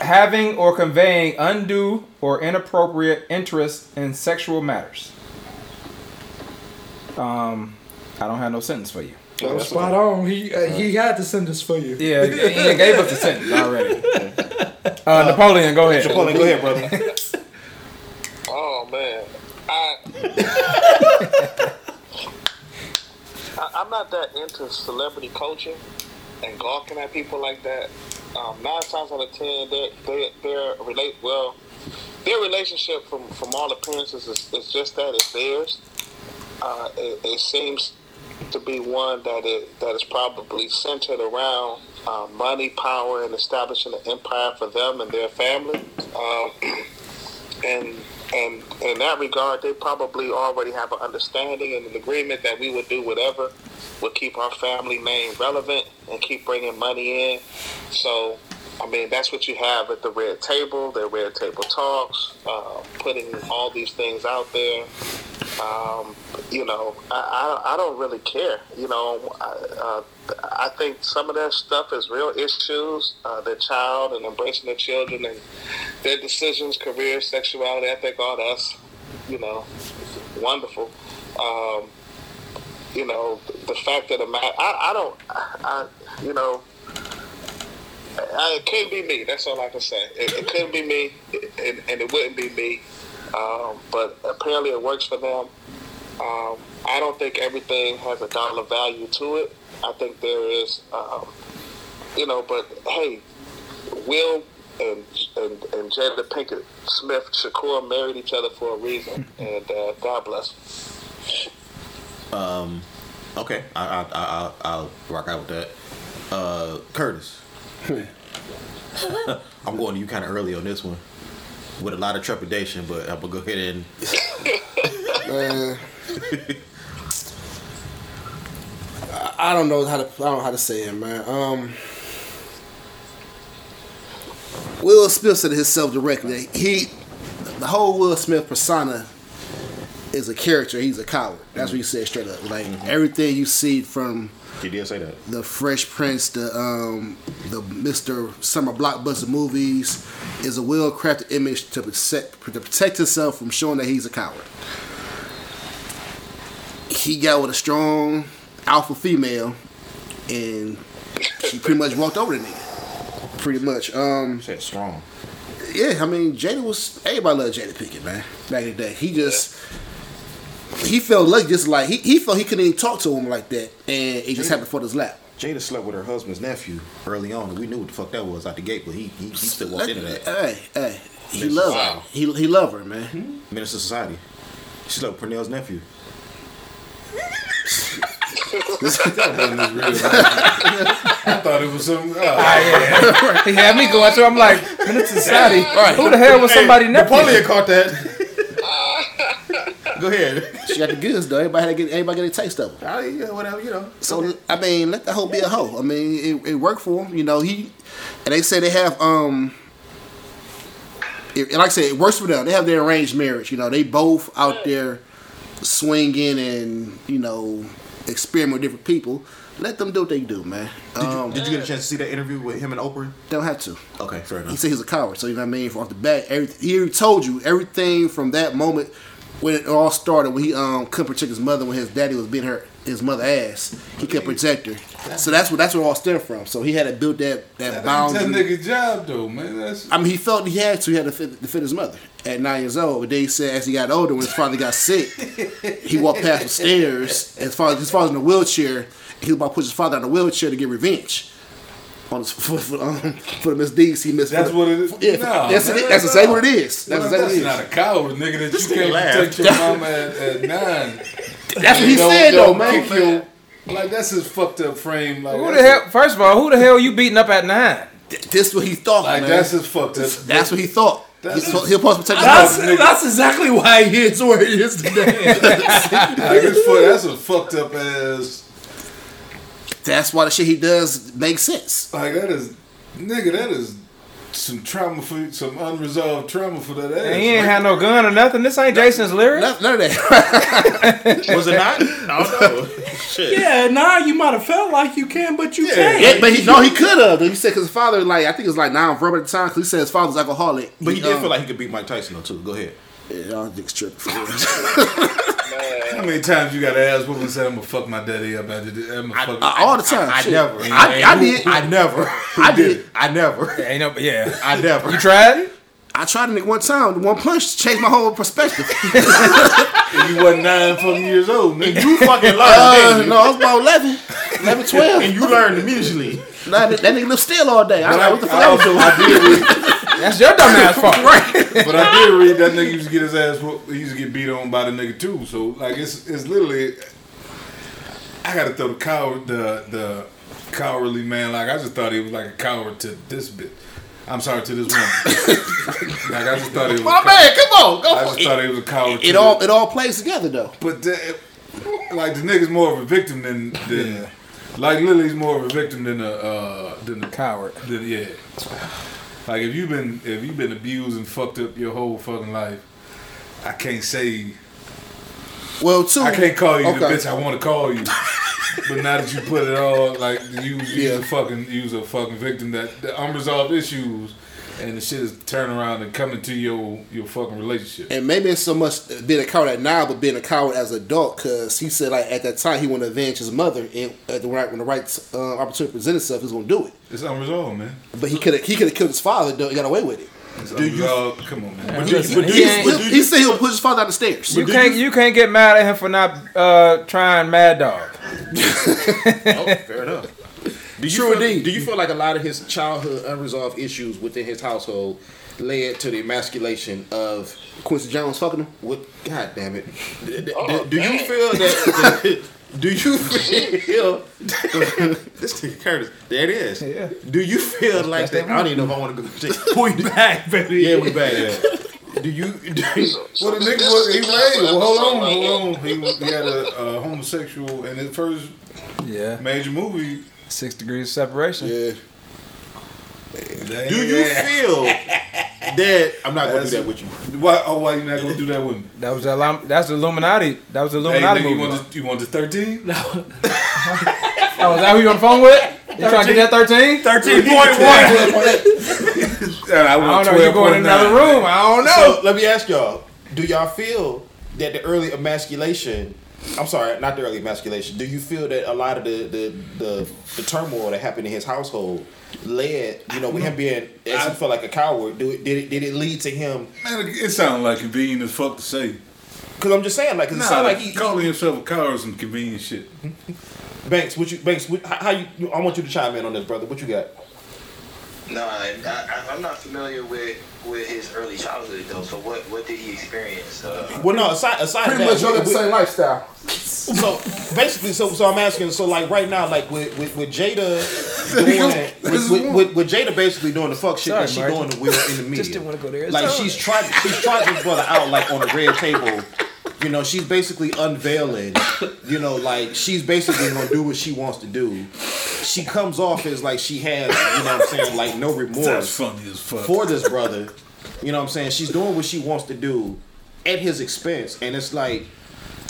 Having or conveying undue or inappropriate interest in sexual matters. Um, I don't have no sentence for you. That was spot on. He uh, he had the sentence for you. Yeah, he gave us the sentence already. Uh, Napoleon, go ahead. Napoleon, go ahead, brother. Oh man, I, I I'm not that into celebrity culture and gawking at people like that. Um, nine times out of ten, their their their relate well, their relationship from from all appearances is, is just that it's theirs. Uh, it, it seems to be one that it, that is probably centered around uh, money, power, and establishing an empire for them and their family. Um, and and in that regard, they probably already have an understanding and an agreement that we would do whatever would keep our family name relevant and keep bringing money in. So, I mean, that's what you have at the red table. The red table talks, uh, putting all these things out there. Um, you know, I, I, I don't really care. You know, I, uh, I think some of that stuff is real issues. Uh, the child and embracing the children and their decisions, career, sexuality. I think all that's, you know, wonderful. Um, you know, the fact of the matter, I, I don't, I, I, you know, I, it couldn't be me. That's all I can say. It, it couldn't be me, and, and it wouldn't be me. Um, but apparently, it works for them. Um, I don't think everything has a dollar value to it. I think there is, um, you know. But hey, Will and and, and Jada Pinkett Smith Shakur married each other for a reason, and uh, God bless. Um, okay, I, I, I, I'll, I'll rock out with that. Uh, Curtis, I'm going to you kind of early on this one with a lot of trepidation, but I'm gonna go ahead and Man. I- I don't know how to I don't know how to say it, man. Um, Will Smith said it himself directly. He, the whole Will Smith persona, is a character. He's a coward. That's what he said straight up. Like everything you see from he did say that. the Fresh Prince, the um, the Mister Summer blockbuster movies, is a well crafted image to protect to protect himself from showing that he's a coward. He got with a strong alpha female, and she pretty much walked over the nigga. Pretty much. Um, Said strong. yeah, I mean, Jada was everybody loved Jada Pinkett, man. Back in the day, he just he felt like just like he, he felt he couldn't even talk to him like that, and it just happened for his lap. Jada slept with her husband's nephew early on, and we knew what the fuck that was out the gate, but he he, he still walked into that. Hey, hey, he Mr. love her. He he love her, man. Minister Society. She slept with Pernell's nephew. That wasn't real. I thought it was some. Oh, Ah, he had me going through. I'm like, Minister Society. Who the hell was somebody nephew? Napoleon caught that. Go ahead. She got the goods though. Everybody had to get everybody get a taste of it. Ah, yeah, whatever, you know. So I mean, let the hoe be a hoe. I mean, it, it worked for him. You know, he and they say they have um. It, and like I said, it works for them. They have their arranged marriage. You know, they both out there swinging and you know experiment with different people. Let them do what they do, man. Did you, Um, did you get a chance to see that interview with him and Oprah? don't have to. Okay, fair He said he's a coward. So you know what I mean. From off the bat, every, he told you everything from that moment when it all started. When he um couldn't protect his mother when his daddy was beating her his mother ass. He couldn't protect her. So that's what that's where it all stemmed from. So he had to build that that that boundary. nigga job though, man. That's I mean, he felt he had to. He had to defend, defend his mother at nine years old. But then he said, as he got older, when his father got sick, he walked past the stairs. As far as his father's in a wheelchair, he was about to push his father out of the wheelchair to get revenge on for, for, um, for the misdeeds he missed. That's what it is? Yeah, Nah, that's man, it. That's exactly what it is. That's well, exactly that's what it not a coward, nigga. That This you can't laughed. protect your mama at, at nine. That's what he Don't- said, though, don't man. kick like that's his fucked up frame. Like Who the that's hell? First of all, who the hell you beating up at nine? This is what he thought, Like man. that's his fucked up. That's what he thought. That's- He's He'll supposed to protect his That's that's exactly why he is where he is today. like that's a fucked up ass. That's why the shit he does makes sense. Like that is, nigga. That is some trauma for some unresolved trauma for that ass. And he ain't had no gun or nothing. This ain't Jason's lyrics. None, none of that. Was it not? I don't know. Shit. yeah, now you might have felt like you can, but you Yeah. can't. Yeah, but he no, he could have. He said because his father, like I think it was like non-verbal at the time, because he said his father's alcoholic. But he did um, feel like he could beat Mike Tyson though too. Go ahead. Yeah, y'all dicks tripping. for real. How many times you got to ask what was said? I'm gonna fuck my daddy up after this. I'm gonna fuck. all the time. I, I never. I, I did. I never. I did. I never. Ain't no, yeah. I never. You tried? I tried it one time. One punch changed my whole perspective. If you wasn't nine fucking years old, man. You fucking learned, Uh, didn't no, I was about 11, 11 12. And you learned immediately. Nah, that, that nigga lived still all day. I was like, I, what the fuck I, I was also. I did read, That's your dumb ass fault. right. but I did read that nigga used to get his ass. whooped- He used to get beat on by the nigga too. So like it's it's literally. I gotta throw the coward the the cowardly man. Like I just thought he was like a coward to this bit. I'm sorry to this woman. like I just thought he was. My man, come on, go I for just it. thought he was a coward. It to all the- it all plays together though. But the, like the nigga's more of a victim than than like Lily's more of a victim than a uh, than a Coward. Than, yeah. Like if you've been if you've been abused and fucked up your whole fucking life, I can't say Well, too. I can't call you the bitch I want to call you. but now that you put it all like you you Yeah. a fucking use a fucking victim that the unresolved issues and the shit is turning around and coming to your your fucking relationship. And maybe it's so much being a coward now, but being a coward as an adult, because he said like at that time he wanted to avenge his mother, and at the right when the right uh, opportunity presented itself, he's gonna do it. It's unresolved, man. But he could have he could have killed his father, though he got away with it. It's unresolved. Come on, man. But do, Listen, but do he you, but He, do he said he'll push his father out the stairs. You can't you can't get mad at him for not uh, trying Mad Dog. oh, fair enough. Do you, True feel, indeed. do you feel like a lot of his childhood unresolved issues within his household led to the emasculation of Quincy Jones fucking him. what? God damn it! D- d- oh, d- do you feel that? do you feel this thing Curtis? There it is. Yeah. Do you feel like that? I don't even know if I want to go. We back, baby. Yeah, we back. Yeah. Do you? Do you Well, the nigga was he raised. Well, hold on, hold on. He, was- he had a, a homosexual in his first Yeah. major movie. Six degrees of separation. Yeah. do you feel that? I'm not going to do that with you. Why? Oh, why you not gonna do that with me? That was the Illum- that's the Illuminati. That was the Hey, Illuminati nigga, you want the, you want the thirteen? Oh, is that who you on the phone with? You trying to get that thirteen? Thirteen point one. I, I don't know. You're going in another room? I don't know. So let me ask y'all: Do y'all feel that the early emasculation? I'm sorry, not the early emasculation. Do you feel that a lot of the the, the, the turmoil that happened in his household led, you know, with him being, as he felt like a coward? Do it, did it did it lead to him? Man, it sounded like convenient as fuck to say. Because I'm just saying, like, it Nah, sound like he, calling himself a coward is some convenient shit. Banks. What you Banks? What, how how you? I want you to chime in on this, brother. What you got? No, I, I, I'm not familiar with, with his early childhood though. So what what did he experience? Uh, Well, no. Aside, aside Pretty of much that, living the we- same lifestyle. So basically, so so I'm asking. So like right now, like with with, with Jada doing with, with, with, with Jada basically doing the fuck shit that she Sorry, doing the wheel in the media. Just didn't wanna go there. Like she's trying tried she's tried this brother out like on a red table. You know, she's basically unveiling. You know, like she's basically gonna do what she wants to do. She comes off as like she has, you know what I'm saying, like no remorse That's funny as fuck. for this brother. You know what I'm saying? She's doing what she wants to do at his expense. And it's like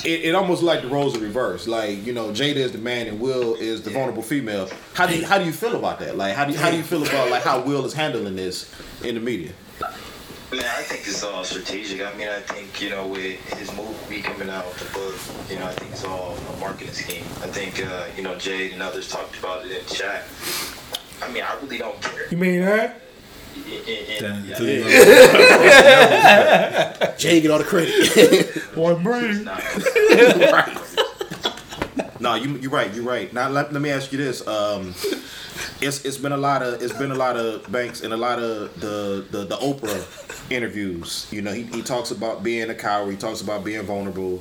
it, it almost like the roles are reversed. Like, you know, Jada is the man and Will is the vulnerable female. How do you how do you feel about that? Like how do you how do you feel about like how Will is handling this in the media? Man, I think it's all strategic. I mean, I think you know with his movie coming out, with the book, you know, I think it's all a marketing scheme. I think uh, you know Jade and others talked about it in chat. I mean, I really don't care. You mean that? And- and- Damn, and- until you- Jay get all the credit. Boy, brain. No, you you're right. You're right. Now let, let me ask you this. Um, it's it's been a lot of it's been a lot of banks and a lot of the the, the Oprah interviews. You know, he, he talks about being a coward. He talks about being vulnerable.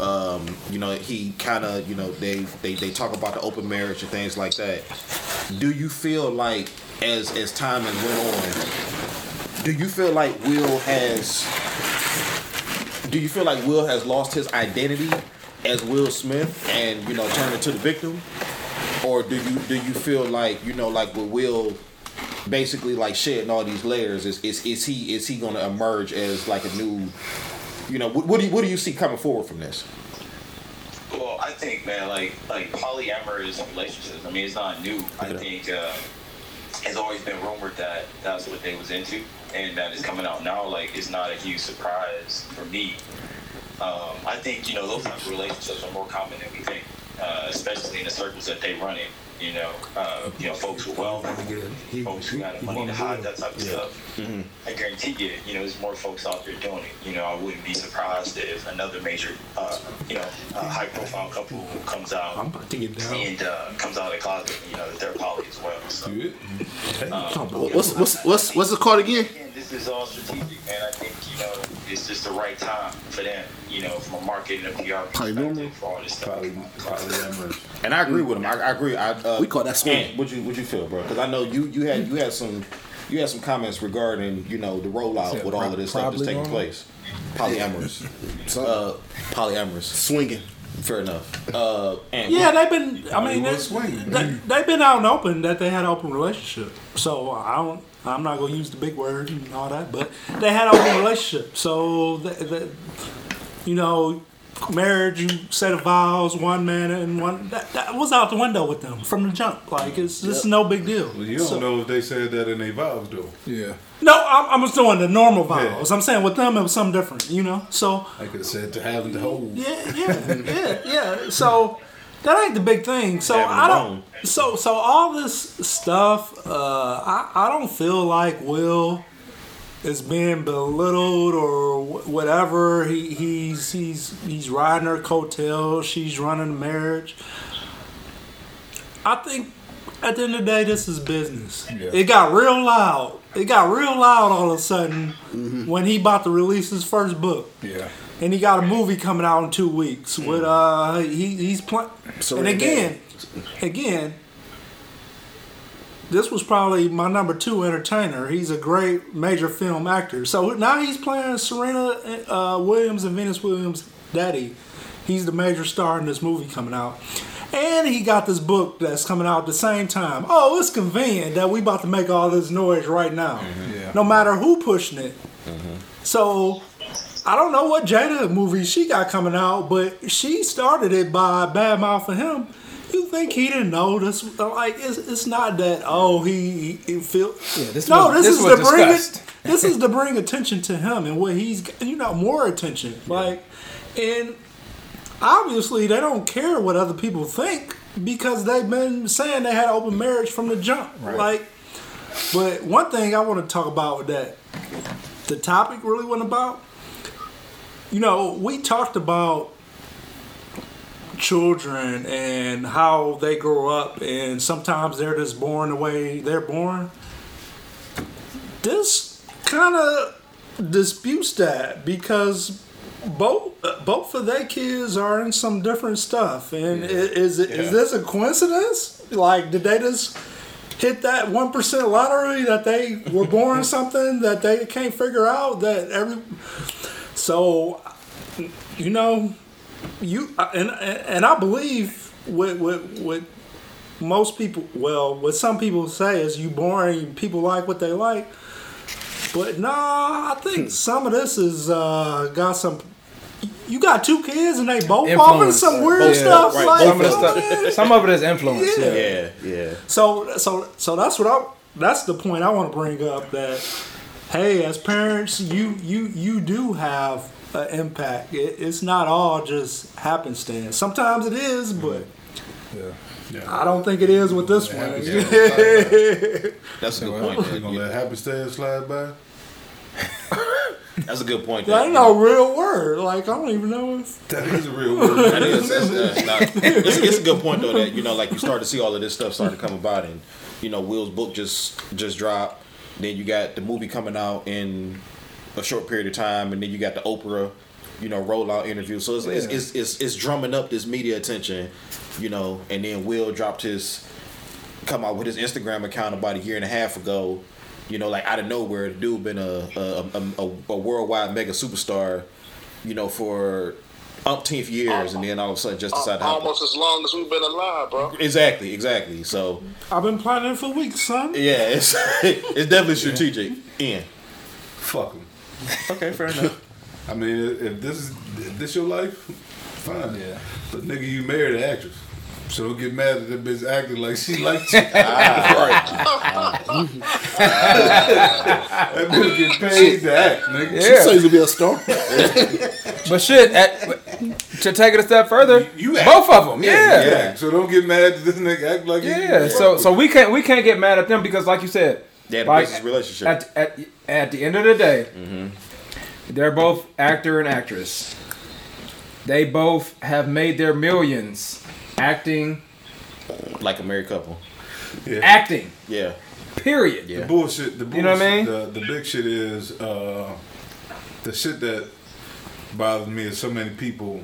Um, you know, he kind of you know they, they they talk about the open marriage and things like that. Do you feel like as as time has went on, do you feel like Will has do you feel like Will has lost his identity as Will Smith and you know turned into the victim, or do you do you feel like you know like with Will basically like shedding all these layers is is, is he is he going to emerge as like a new you know what, what do you what do you see coming forward from this? Well, I think, man, like like polyamorous relationships. I mean, it's not new. I think uh, it's always been rumored that that's what they was into, and that is coming out now. Like, it's not a huge surprise for me. Um, I think you know those types of relationships are more common than we think, uh, especially in the circles that they run in. You know, uh, you know, folks with wealth, folks who got the money to hide that type of stuff. I guarantee you, you know, there's more folks out there doing it. You know, I wouldn't be surprised if another major, uh, you know, uh, high-profile couple comes out I'm about to get down. and uh, comes out of the closet, you know, that they're poly as well. So, Good. what's what's what's what's it called again? again, this is all strategic, man. I think you know it's just the right time for them. You know, from a marketing and PR perspective, for all this stuff. Poly, polyamorous. And I agree with him. I, I agree. I, uh, We call that swinging. What would you what would you feel, bro? Because I know you you had you had some you had some comments regarding you know the rollout with all of this stuff that's taking normal. place. Polyamorous, uh, polyamorous. Swinging. Fair enough. Uh, and Yeah, they've been. I mean, Hollywood they, swinging. they, they've been out and open that they had an open relationship. So I don't. I'm not gonna use the big word and all that, but they had an open relationship. So the, the, you know, marriage, you set of vows, one man and one that, that was out the window with them from the jump. Like it's just no big deal. Well, you don't So- know if they said that in their vows though. Yeah. No, I'm, I'm just doing the normal vows. I'm saying with them it was something different. You know, so. I could have said to having the whole. Yeah, yeah, yeah, yeah. So that ain't the big thing. So I don't. bone. So so all this stuff, uh, I I don't feel like Will is being belittled or whatever. He he's he's he's riding her coattails. She's running the marriage. I think at the end of the day, this is business. Yeah. It got real loud. It got real loud all of a sudden when he about to release his first book Yeah. And he got a movie coming out in two weeks with uh he he's playing and Serena again again this was probably my number two entertainer. He's a great major film actor. So now he's playing serena uh, williams and venus williams daddy. He's the major star in this movie coming out. And he got this book that's coming out at the same time. Oh it's convenient that we about to make all this noise right now. Yeah. no matter who pushing it. Mm-hmm. so I don't know what Jada movie she got coming out, but she started it by bad mouthing him. You think he didn't know this? Like it's, it's not that. Oh, he, he feel. Yeah, this no, was- this, this is to bring it. This is to bring attention to him and what he's. You know, more attention. Like, and obviously they don't care what other people think because they've been saying they had open marriage from the jump. Right. Like, but one thing I want to talk about with that, the topic really wasn't about. You know, we talked about children and how they grow up, and sometimes they're just born the way they're born. This kind of disputes that because both both of their kids are in some different stuff, and i is it is Yeah. this a coincidence? Like, did they just hit that one percent lottery that they were born something that they can't figure out that every so you know you and and I believe with with with most people well what some people say is you boring people like what they like but nah I think some of this is uh got some you got two kids and they both off in some weird Yeah, stuff right. like Some of the oh, stuff, some of it is influence. Yeah. Yeah, yeah. So so so that's what I that's the point I want to bring up that hey as parents you you you do have an impact. It, it's not all just happenstance. Sometimes it is, but I don't think it is with this one. That's a good point. You gonna let happenstance slide by? That's a good point. That ain't no real word. Like I don't even know if That is a real word. That is, that's, uh, not- it's, it's a good point though that you know, like you start to see all of this stuff start to come about, and you know, Will's book just just dropped. Then you got the movie coming out in a short period of time, and then you got the Oprah, you know, rollout interview. So it's it's, it's, it's it's drumming up this media attention, you know. And then Will dropped his come out with his Instagram account about a year and a half ago. You know, like out of nowhere, the dude been a a, a, a, a worldwide mega superstar, you know, for umpteenth years, and then all of a sudden just decided to hop- Almost as long as we've been alive, bro. Exactly, exactly. So I've been planning for weeks, son. yeah, it's it's definitely strategic. Ian. Fuck 'em. Okay, fair enough. I mean, if if this is if this your life, fine. Yeah. But nigga, you married an actress. So don't get mad at that bitch acting like she likes you. Ah, that bitch get paid to act, nigga. She Yeah. says to be a star. But shit, at, to take it a step further, You act. both of them, yeah. Yeah. So don't get mad that this nigga act like he- Yeah, so so we can't we can't get mad at them because, like you said, They had a like, business relationship. At, at at the end of the day, they're both actor and actress. They both have made their millions acting, like a married couple. acting. Yeah. Period. Yeah. The bullshit. The bullshit, You know what I mean? The, the big shit is uh, the shit that bothers me is so many people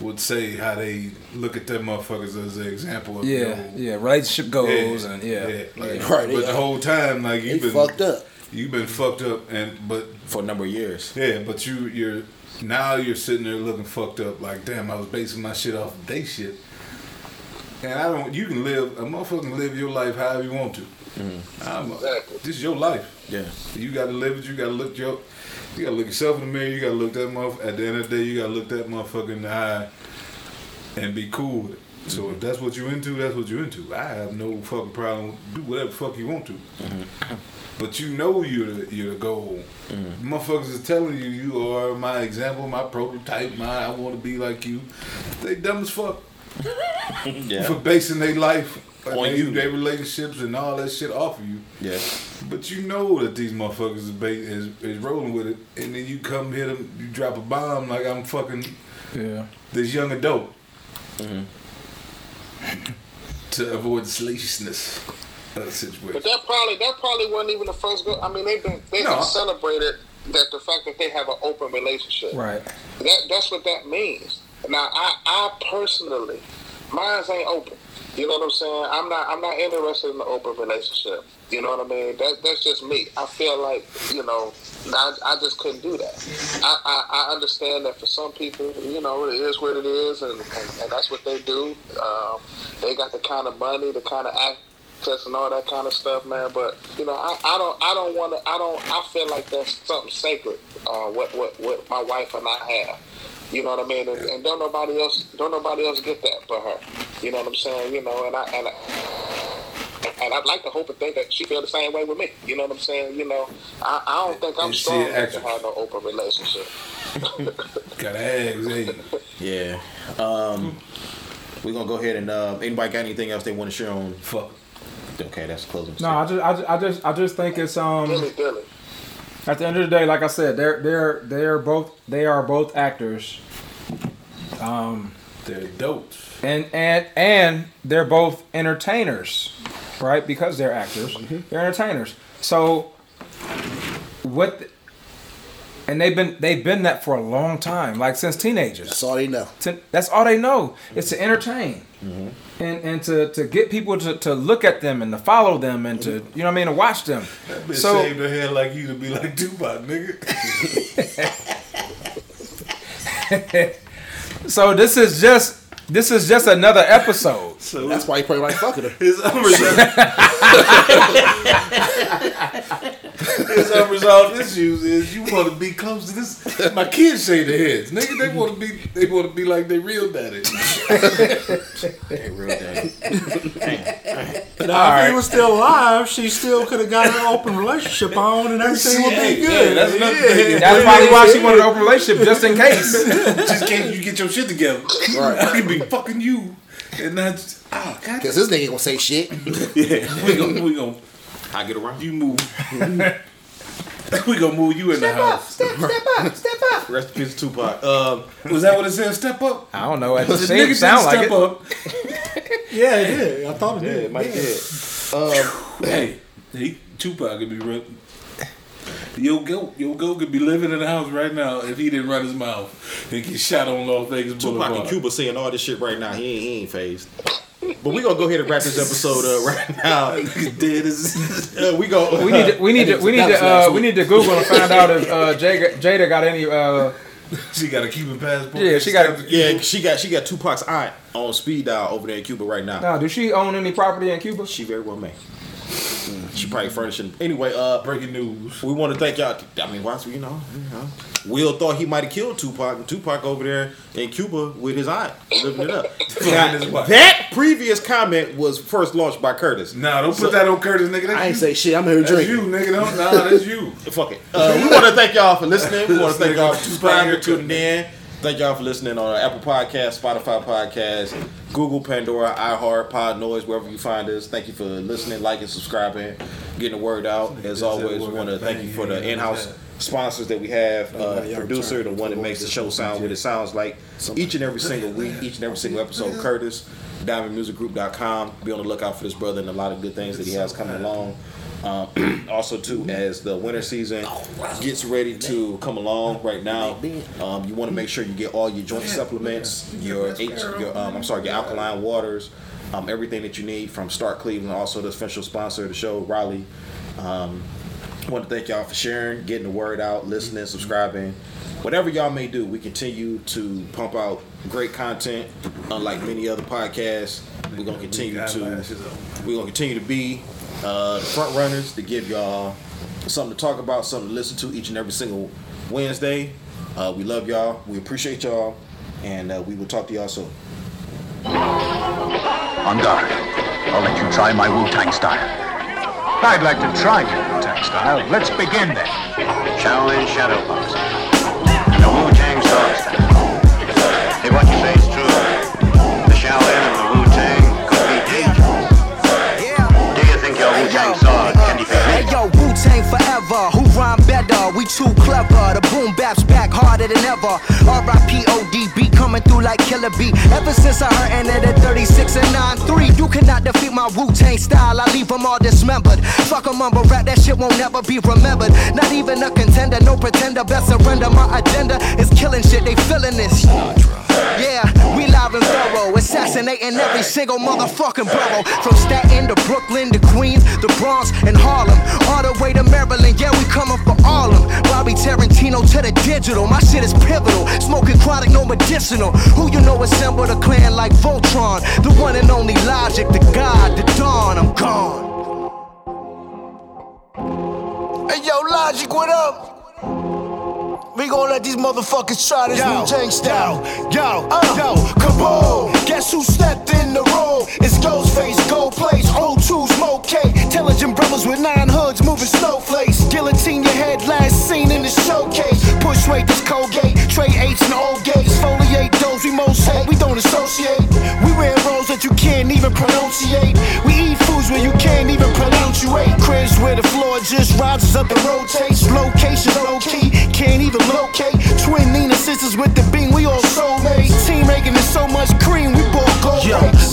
would say how they look at them motherfuckers as an example of you Yeah, know, yeah. Relationship goals and yeah, yeah, like, Right, But the whole time, like you've been fucked up. You've been fucked up, and but For a number of years. yeah, but you you're now you're sitting there looking fucked up. Like damn, I was basing my shit off of they shit. And I don't. You can live a motherfucker can live your life however you want to. Mm-hmm. I'm, Exactly. this is your life. Yeah. You gotta live it. You gotta look your. You gotta look yourself in the mirror. You gotta look that motherfucker. At the end of the day, you gotta look that motherfucker in the eye, and be cool with it. So if that's what you're into, that's what you're into. I have no fucking problem. Do whatever the fuck you want to. Mm-hmm. But you know you're the, you're the goal. Mm-hmm. Motherfuckers is telling you you are my example, my prototype, my I want to be like you. They dumb as fuck for basing their life, On and you. their relationships, and all that shit off of you. Yeah. But you know that these motherfuckers is, ba- is is rolling with it, and then you come hit them, you drop a bomb like I'm fucking yeah. this young adult Mm-hmm. to avoid the salaciousness of the situation. But that probably that probably wasn't even the first go. I mean, they've been they've No. been celebrated that the fact that they have an open relationship. Right. That that's what that means. Now, I I personally, mine's ain't open. You know what I'm saying? I'm not I'm not interested in an open relationship. You know what I mean? That that's just me. I feel like you know. I, I just couldn't do that. I, I, I understand that for some people, you know, it is what it is, and, and, and that's what they do. Um, they got the kind of money, the kind of access, and all that kind of stuff, man. But you know, I, I don't I don't want to. I don't. I feel like that's something sacred. Uh, what what what my wife and I have. You know what I mean? And, and don't nobody else don't nobody else get that but her. You know what I'm saying? You know, and I and I, and I'd like to hope and think that she feel the same way with me. You know what I'm saying? You know, I, I don't think I'm And she strong an enough to have no open relationship. Got eggs, hey. Yeah. Um, we're gonna go ahead and uh, anybody got anything else they want to share on? Fuck. Okay, that's closing. No, I just, I just, I just, I just think it's um, Dilly dilly. At the end of the day, like I said, they're they're they're both they are both actors. Um, they're dope. And and and they're both entertainers, right? Because they're actors, mm-hmm. they're entertainers. So what? the- and they've been they've been that for a long time, like since teenagers. That's all they know. that's all they know. It's to mm-hmm. entertain. Mm-hmm. And, and to, to get people to, to look at them and to follow them and to you know what I mean to watch them. That bitch So shaved her head like you to be like Tupac, nigga. so this is just this is just another episode. So That's why he probably like fucking her. His unresolved, his unresolved issues is you want to be close to this. My kids shave their heads, nigga. They want to be. They want to be like they real daddy. Hey, real daddy. Now, if he was still alive, she still could have got an open relationship on, and everything would Hey, be yeah, good. that's another thing. That's probably why she wanted an open relationship, just in case. Just in case you get your shit together. Right. I could be fucking you, and not. Just, oh God. Cause this nigga gonna say shit. Yeah, we gonna we gonna I get around. you move. we gonna move you in the house. Step, up, step up, step up. Rest in peace, Tupac. Um, Was that what it said? Step up. I don't know. It The nigga sound didn't like step it. up. Yeah, it did. I thought it yeah, did. Mike did. Um, Hey, he, Tupac could be run. Yo go, yo go could be living in the house right now if he didn't run his mouth and get shot on Las Vegas Tupac in Boulevard. Cuba saying all this shit right now. He ain't, he ain't phased. But we gonna go ahead and wrap this episode up right now. Dead as Uh, we go. We need to we need to we need to uh, we need to Google and find out if uh, Jada, Jada got any. Uh, she got a Cuban passport. Yeah, she got- Yeah, she got she got Tupac's aunt on speed dial over there in Cuba right now. now, does she own any property in Cuba? She very well may. She probably furnishing. Anyway, uh, breaking news. we want to thank y'all. I mean, why? You know, you know, Will thought he might have killed Tupac, and Tupac over there in Cuba with his aunt, living it up. Now, that previous comment was first launched by Curtis. Nah, don't put that on Curtis, nigga. That's I ain't you. say shit. I'm here That's drinking. you, nigga. Don't, nah, that's you. Fuck it. Uh, we want to thank y'all for listening. We want to thank y'all for subscribing, haircut. tuning in. Thank y'all for listening on Apple Podcast, Spotify Podcast, Google, Pandora, iHeart, Pod Noise, wherever you find us. Thank you for listening, liking, subscribing, getting the word out. As always, we want to thank you for the in-house sponsors that we have. Uh, producer, the one that makes the show sound what it sounds like each and every single week, each and every single episode. Curtis, DiamondMusicGroup.com. Be on the lookout for this brother and a lot of good things that he has coming along. Um, also, too, as the winter season gets ready to come along right now, um, you want to make sure you get all your joint supplements, your H, your um, I'm sorry, your alkaline waters, um, everything that you need from Start Cleveland. Also, the official sponsor of the show, Raleigh. Um, I want to thank y'all for sharing, getting the word out, listening, subscribing. Whatever y'all may do, we continue to pump out great content. Unlike many other podcasts, we're gonna continue to we're gonna continue to be uh, the front runners to give y'all something to talk about, something to listen to each and every single Wednesday. Uh, we love y'all. We appreciate y'all, and uh, we will talk to y'all soon. On guard. I'll let you try my Wu-Tang style. I'd like to try your Wu-Tang style. Let's begin then. Shaolin Shadow Boxing. The Wu-Tang Sword style. If what you say forever. Who rhyme better? We too clever. Boom bap's back harder than ever. R.I.P. ODB coming through like Killer B. Ever since I heard Enter the 36 and 9-3, you cannot defeat my Wu Tang style. I leave them all dismembered. Fuck a mumble rap, that shit won't never be remembered. Not even a contender, no pretender. Best surrender. My agenda is killing shit. They feeling this. Yeah, we live and thorough, assassinating every single motherfucking borough. From Staten to Brooklyn to Queens, the Bronx and Harlem, all the way to Maryland. Yeah, we coming for all of them. Bobby Tarantino to the digital, my shit is pivotal. Smoking chronic, no medicinal. Who you know assembled a clan like Voltron? The one and only Logic, the God, the Dawn. I'm gone. Hey yo, Logic, what up? We gon' let these motherfuckers try this Wu Tang style. Yo, uh, yo, kaboom! Guess who stepped in the room? It's Ghostface, Gold Plates, O2 Smoke K. Intelligent brothers with nine hoods moving snowflakes. Guillotine your head, last seen in the showcase. Push rate, this Colgate. Trade eights and old gates. Foliate those we most. We don't associate. We wear roles that you can't even pronunciate. We eat foods where you can't even pronunciate. Cribs where the floor just rises up and rotates. Location low key, can't even locate. Twin Nina sisters with the beam, we all soulmates. Team making is so much cream.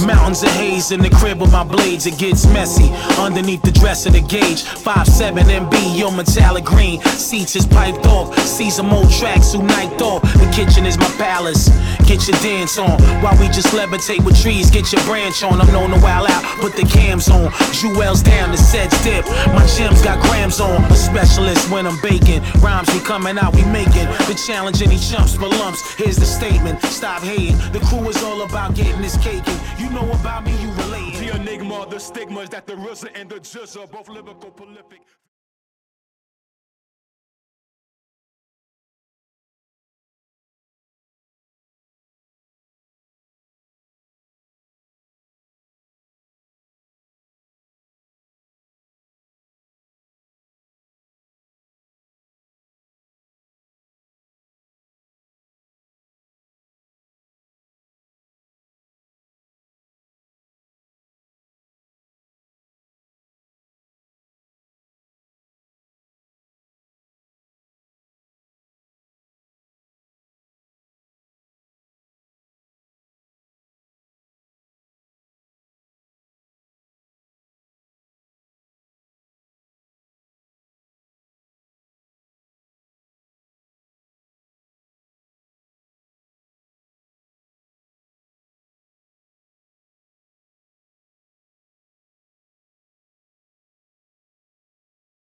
Mountains of haze in the crib with my blades, it gets messy. Underneath the dress of the gauge, 5'7 MB, your metallic green. Seats is piped off, see some old tracks who night off. The kitchen is my palace. Get your dance on while we just levitate with trees. Get your branch on. I'm known to wild out, put the cams on. Jewels down, the sets dip. My gems got grams on. A specialist when I'm baking. Rhymes we coming out, we making. The challenge any chumps for lumps. Here's the statement. Stop hating. The crew is all about getting this cake. And you know about me, you. The enigma, the stigmas that the RZA and the GZA are both lyrical prolific.